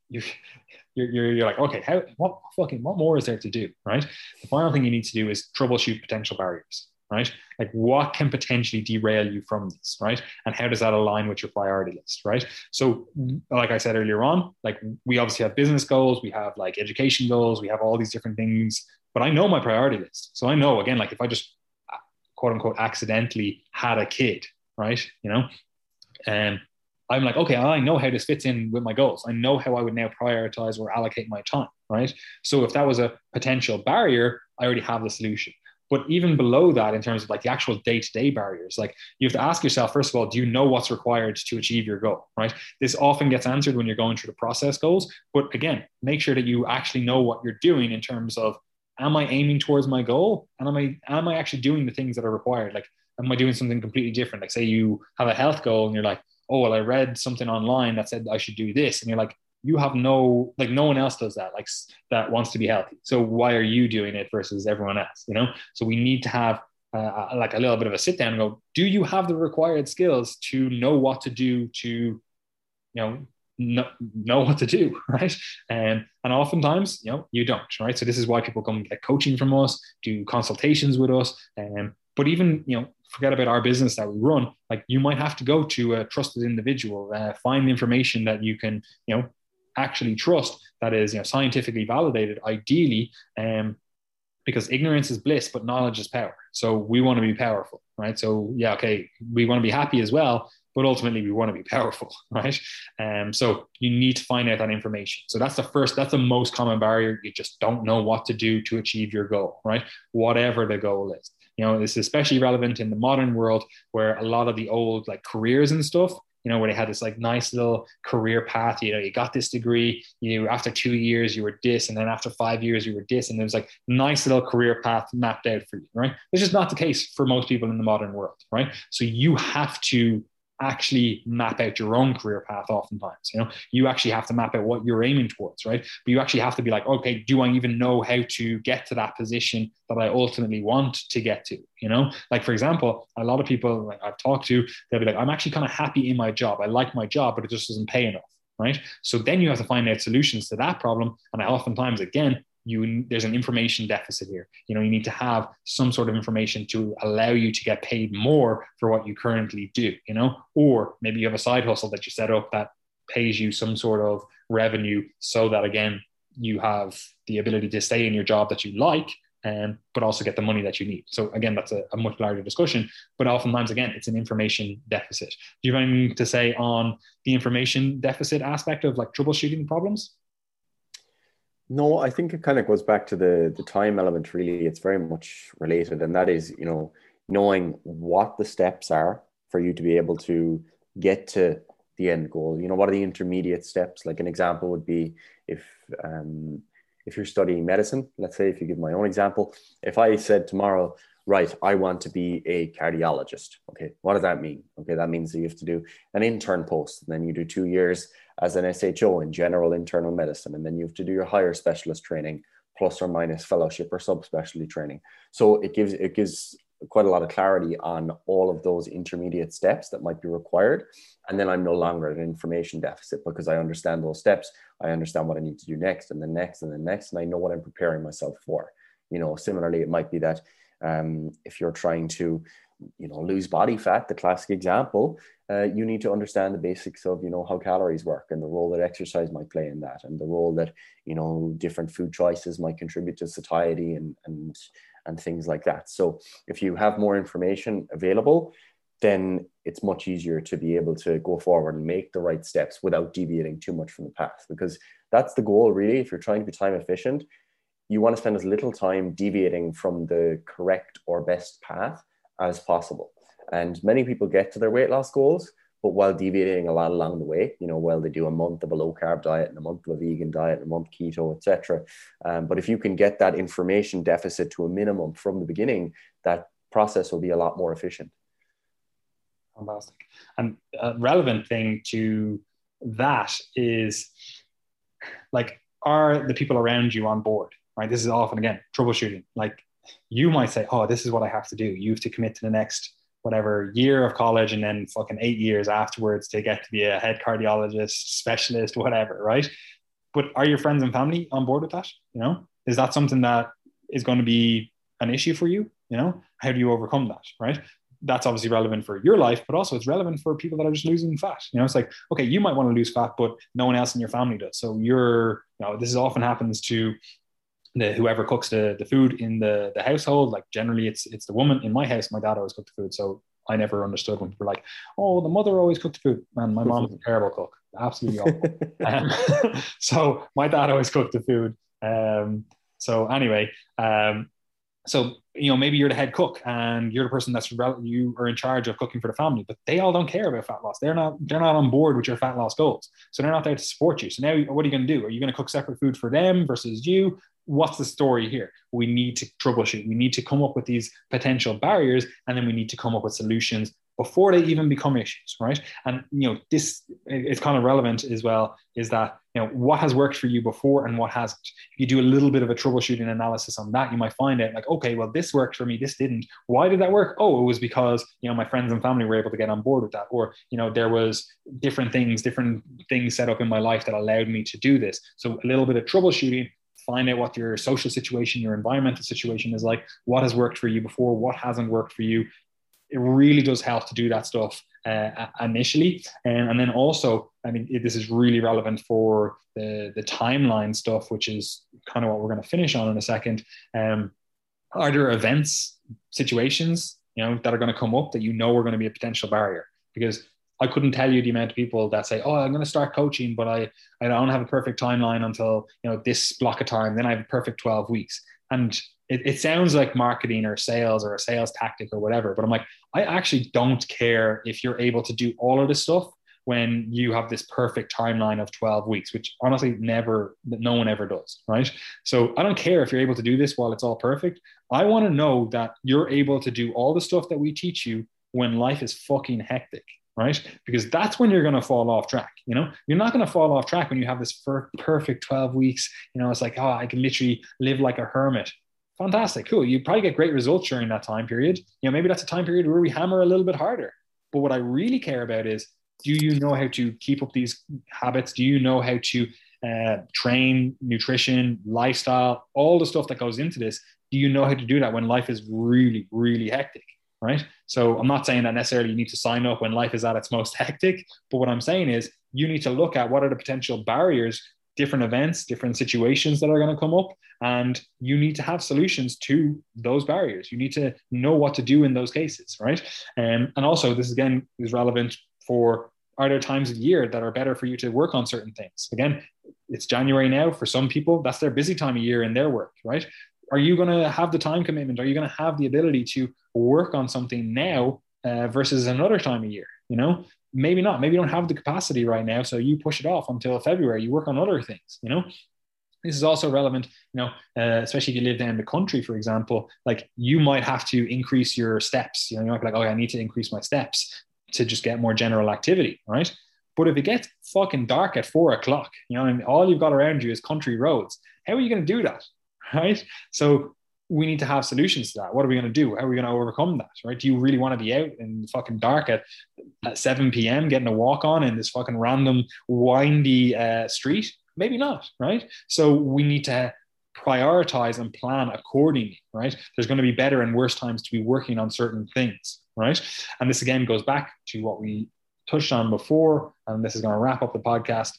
You've, you're, you're, you're like, okay, how, what fucking, what more is there to do, right? The final thing you need to do is troubleshoot potential barriers right? Like what can potentially derail you from this, right? And how does that align with your priority list, right? So, like I said earlier on, like we obviously have business goals, we have like education goals, we have all these different things, but I know my priority list. So I know again, like if I just quote unquote accidentally had a kid, right? You know, and um, I'm like, okay, I know how this fits in with my goals. I know how I would now prioritize or allocate my time, right? So if that was a potential barrier, I already have the solution but even below that, in terms of like the actual day to day barriers, like you have to ask yourself, first of all, do you know what's required to achieve your goal, right? This often gets answered when you're going through the process goals. But again, make sure that you actually know what you're doing in terms of, am I aiming towards my goal? And am I, am I actually doing the things that are required? Like, am I doing something completely different? Like, say you have a health goal and you're like, oh, well, I read something online that said I should do this. And you're like, you have no like no one else does that like that wants to be healthy. So why are you doing it versus everyone else you know? So we need to have uh, like a little bit of a sit down and go do you have the required skills to know what to do to you know know, know what to do right? And and oftentimes you know you don't right? So this is why people come get coaching from us do consultations with us and um, but even you know forget about our business that we run. Like you might have to go to a trusted individual uh, find information that you can you know actually trust that is you know scientifically validated ideally um, because ignorance is bliss but knowledge is power. So we want to be powerful right? So yeah okay we want to be happy as well but ultimately we want to be powerful right? Um, so you need to find out that information. So that's the first that's the most common barrier. You just don't know what to do to achieve your goal right? Whatever the goal is. You know is especially relevant in the modern world where a lot of the old like careers and stuff you know, where they had this like nice little career path. You know, you got this degree, you after two years you were this, and then after five years you were this, and there was like nice little career path mapped out for you, right? This is not the case for most people in the modern world, right? So you have to actually map out your own career path oftentimes you know? You actually have to map out what you're aiming towards right? But you actually have to be like okay do i even know how to get to that position that i ultimately want to get to you know? Like for example a lot of people like i've talked to they'll be like i'm actually kind of happy in my job. I like my job but it just doesn't pay enough right? So then you have to find out solutions to that problem. And I oftentimes again you there's an information deficit here you know you need to have some sort of information to allow you to get paid more for what you currently do you know or maybe you have a side hustle that you set up that pays you some sort of revenue so that again you have the ability to stay in your job that you like um, but also get the money that you need. So again, that's a, a, much larger discussion. But oftentimes, again, it's an information deficit. Do you have anything to say on the information deficit aspect of like troubleshooting problems? No, I think it kind of goes back to the the time element. Really, it's very much related, and that is, you know, knowing what the steps are for you to be able to get to the end goal. You know, what are the intermediate steps? Like an example would be if um, if you're studying medicine. Let's say, if you give my own example, if I said tomorrow, right, I want to be a cardiologist. Okay, what does that mean? Okay, that means that you have to do an intern post, and then you do two years as an SHO in general internal medicine, and then you have to do your higher specialist training, plus or minus fellowship or subspecialty training. So it gives it gives quite a lot of clarity on all of those intermediate steps that might be required. And then I'm no longer at an information deficit because I understand those steps. I understand what I need to do next and then next and then next, and I know what I'm preparing myself for. You know, similarly, it might be that um, if you're trying to, you know, lose body fat, the classic example, uh, you need to understand the basics of, you know, how calories work and the role that exercise might play in that, and the role that, you know, different food choices might contribute to satiety and and and things like that. So if you have more information available, then it's much easier to be able to go forward and make the right steps without deviating too much from the path because that's the goal really if you're trying to be time efficient you want to spend as little time deviating from the correct or best path as possible. And many people get to their weight loss goals, but while deviating a lot along the way, you know, while they do a month of a low carb diet and a month of a vegan diet and a month keto, etc. Um, but if you can get that information deficit to a minimum from the beginning, that process will be a lot more efficient. Fantastic. And a relevant thing to that is like, are the people around you on board? Right? This is often again troubleshooting. Like you might say, oh, this is what I have to do. You have to commit to the next whatever year of college and then fucking eight years afterwards to get to be a head cardiologist, specialist, whatever, right? But are your friends and family on board with that? You know, is that something that is going to be an issue for you? You know, how do you overcome that, right? That's obviously relevant for your life, but also it's relevant for people that are just losing fat. You know, it's like, okay, you might want to lose fat, but no one else in your family does. So you're, you know, this is often happens to the whoever cooks the, the food in the, the household, like generally it's it's the woman. In my house, my dad always cooked the food. So I never understood when people were like, oh, the mother always cooked the food. Man, my mom's a terrible cook. Absolutely awful. um, so my dad always cooked the food. Um, so anyway, um, so you know maybe you're the head cook and you're the person that's you are in charge of cooking for the family but they all don't care about fat loss. They're not they're not on board with your fat loss goals. So they're not there to support you. So now what are you going to do? Are you going to cook separate food for them versus you? What's the story here? We need to troubleshoot. We need to come up with these potential barriers and then we need to come up with solutions before they even become issues, right? And you know, this is kind of relevant as well. Is that you know what has worked for you before and what hasn't? If you do a little bit of a troubleshooting analysis on that, you might find out like, okay, well, this worked for me, this didn't. Why did that work? Oh, it was because you know my friends and family were able to get on board with that, or you know, there was different things, different things set up in my life that allowed me to do this. So a little bit of troubleshooting find out what your social situation, your environmental situation is like, what has worked for you before, what hasn't worked for you, it really does help to do that stuff uh, initially. And, and then also, I mean, this is really relevant for the, the timeline stuff, which is kind of what we're going to finish on in a second. Um, are there events, situations, you know, that are going to come up that you know are going to be a potential barrier? Because I couldn't tell you the amount of people that say, "Oh, I'm going to start coaching, but I I don't have a perfect timeline until you know this block of time. Then I have a perfect 12 weeks." And it, it sounds like marketing or sales or a sales tactic or whatever, but I'm like, I actually don't care if you're able to do all of this stuff when you have this perfect timeline of 12 weeks, which honestly never, no one ever does, right? So I don't care if you're able to do this while it's all perfect. I want to know that you're able to do all the stuff that we teach you when life is fucking hectic, right? Because that's when you're going to fall off track. You know, you're not going to fall off track when you have this perfect 12 weeks. You know, it's like, oh, I can literally live like a hermit fantastic, cool. You probably get great results during that time period. You know, maybe that's a time period where we hammer a little bit harder. But what I really care about is do you know how to keep up these habits? Do you know how to uh, train, nutrition, lifestyle, all the stuff that goes into this? Do you know how to do that when life is really, really hectic? Right. So I'm not saying that necessarily you need to sign up when life is at its most hectic, but what I'm saying is you need to look at what are the potential barriers different events, different situations that are going to come up, and you need to have solutions to those barriers. You need to know what to do in those cases, right? Um, and also, this again is relevant for are there times of year that are better for you to work on certain things? Again, it's January now. For some people, that's their busy time of year in their work, right? Are you going to have the time commitment? Are you going to have the ability to work on something now uh, versus another time of year? You know, maybe not. Maybe you don't have the capacity right now so you push it off until february. You work on other things you know? This is also relevant you know uh, especially if you live down the country for example like you might have to increase your steps you know? You might be like oh i need to increase my steps to just get more general activity right? But if it gets fucking dark at four o'clock you know and all you've got around you is country roads. How are you going to do that right? So we need to have solutions to that. What are we going to do? How are we going to overcome that? Right? Do you really want to be out in the fucking dark at, at 7 p.m. getting a walk on in this fucking random windy uh, street? Maybe not. Right? So we need to prioritize and plan accordingly. Right? There's going to be better and worse times to be working on certain things. Right? And this again goes back to what we touched on before, and this is going to wrap up the podcast.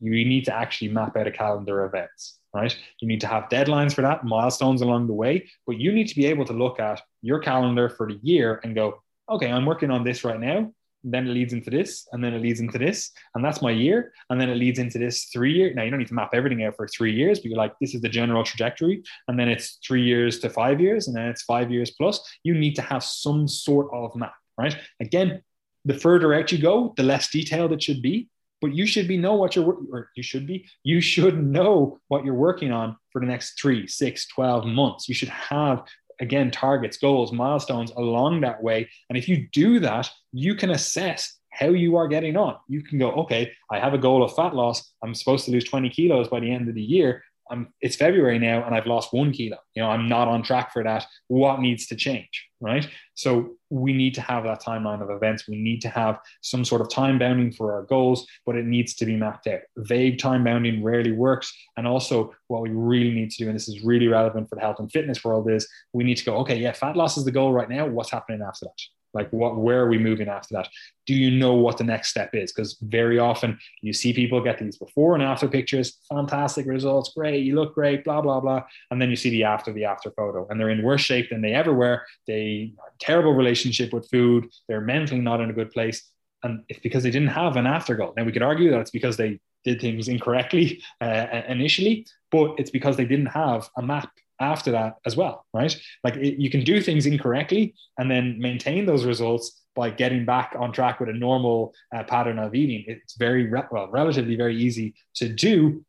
You need to actually map out a calendar of events right? You need to have deadlines for that, milestones along the way, but you need to be able to look at your calendar for the year and go, okay, I'm working on this right now. Then it leads into this, and then it leads into this, and that's my year. And then it leads into this three year. Now you don't need to map everything out for three years, but you're like, this is the general trajectory, and then it's three years to five years, and then it's five years plus. You need to have some sort of map, right? Again, the further out you go, the less detailed it should be but you should be know what you're or you should be you should know what you're working on for the next three six 12 months you should have again targets goals milestones along that way and if you do that you can assess how you are getting on you can go okay i have a goal of fat loss i'm supposed to lose 20 kilos by the end of the year I'm, it's February now and I've lost one kilo. You know, I'm not on track for that. What needs to change? Right. So we need to have that timeline of events. We need to have some sort of time bounding for our goals, but it needs to be mapped out. Vague time bounding rarely works. And also, what we really need to do, and this is really relevant for the health and fitness world, is we need to go, okay, yeah, fat loss is the goal right now. What's happening after that? Like, what, where are we moving after that? Do you know what the next step is? Because very often you see people get these before and after pictures, fantastic results, great, you look great, blah, blah, blah. And then you see the after the after photo, and they're in worse shape than they ever were. They terrible relationship with food, they're mentally not in a good place. And it's because they didn't have an after goal. Now, we could argue that it's because they did things incorrectly uh, initially, but it's because they didn't have a map after that as well, right? Like it, you can do things incorrectly and then maintain those results by getting back on track with a normal uh, pattern of eating. It's very well, relatively very easy to do,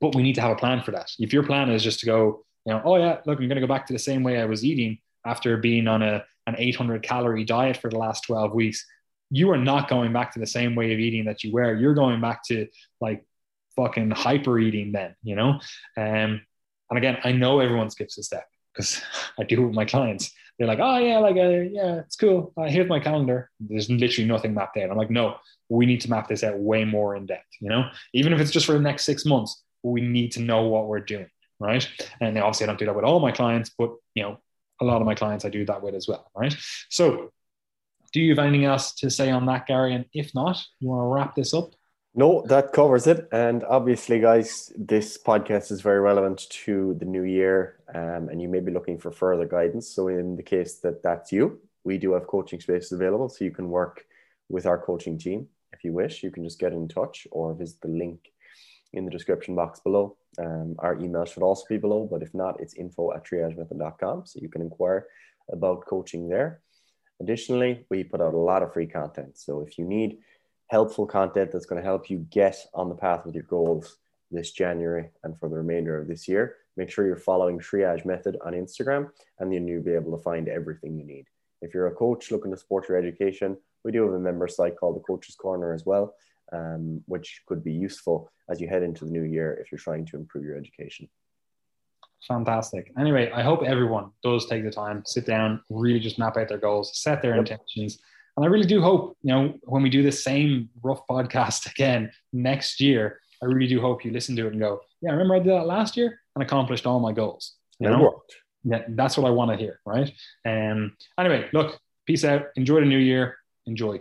but we need to have a plan for that. If your plan is just to go, you know, oh yeah, look, I'm going to go back to the same way I was eating after being on a an 800 calorie diet for the last 12 weeks, you are not going back to the same way of eating that you were. You're going back to like fucking hyper eating then, you know? Um, and again, I know everyone skips a step because I do with my clients. They're like, oh yeah, like uh, yeah, it's cool. Uh, here's my calendar. There's literally nothing mapped out. I'm like, no, we need to map this out way more in depth. You know, even if it's just for the next six months, we need to know what we're doing, right? And obviously, I don't do that with all my clients, but you know, a lot of my clients I do that with as well, right? So, do you have anything else to say on that, Gary? And if not, you want to wrap this up? No, that covers it. And obviously, guys, this podcast is very relevant to the new year, um, and you may be looking for further guidance. So, in the case that that's you, we do have coaching spaces available, so you can work with our coaching team if you wish. You can just get in touch or visit the link in the description box below. Um, our email should also be below, but if not, it's info at triagemethod.com, so you can inquire about coaching there. Additionally, we put out a lot of free content. So, if you need helpful content that's going to help you get on the path with your goals this January and for the remainder of this year. Make sure you're following Triage Method on Instagram, and then you'll be able to find everything you need. If you're a coach looking to support your education, we do have a member site called the Coach's Corner as well, um, which could be useful as you head into the new year if you're trying to improve your education. Fantastic. Anyway, I hope everyone does take the time, sit down, really just map out their goals, set their yep. intentions, and I really do hope, you know, when we do the same rough podcast again next year, I really do hope you listen to it and go, yeah, I remember I did that last year and accomplished all my goals. You know? Yeah, that's what I want to hear, right? Um, anyway, look, peace out. Enjoy the new year. Enjoy.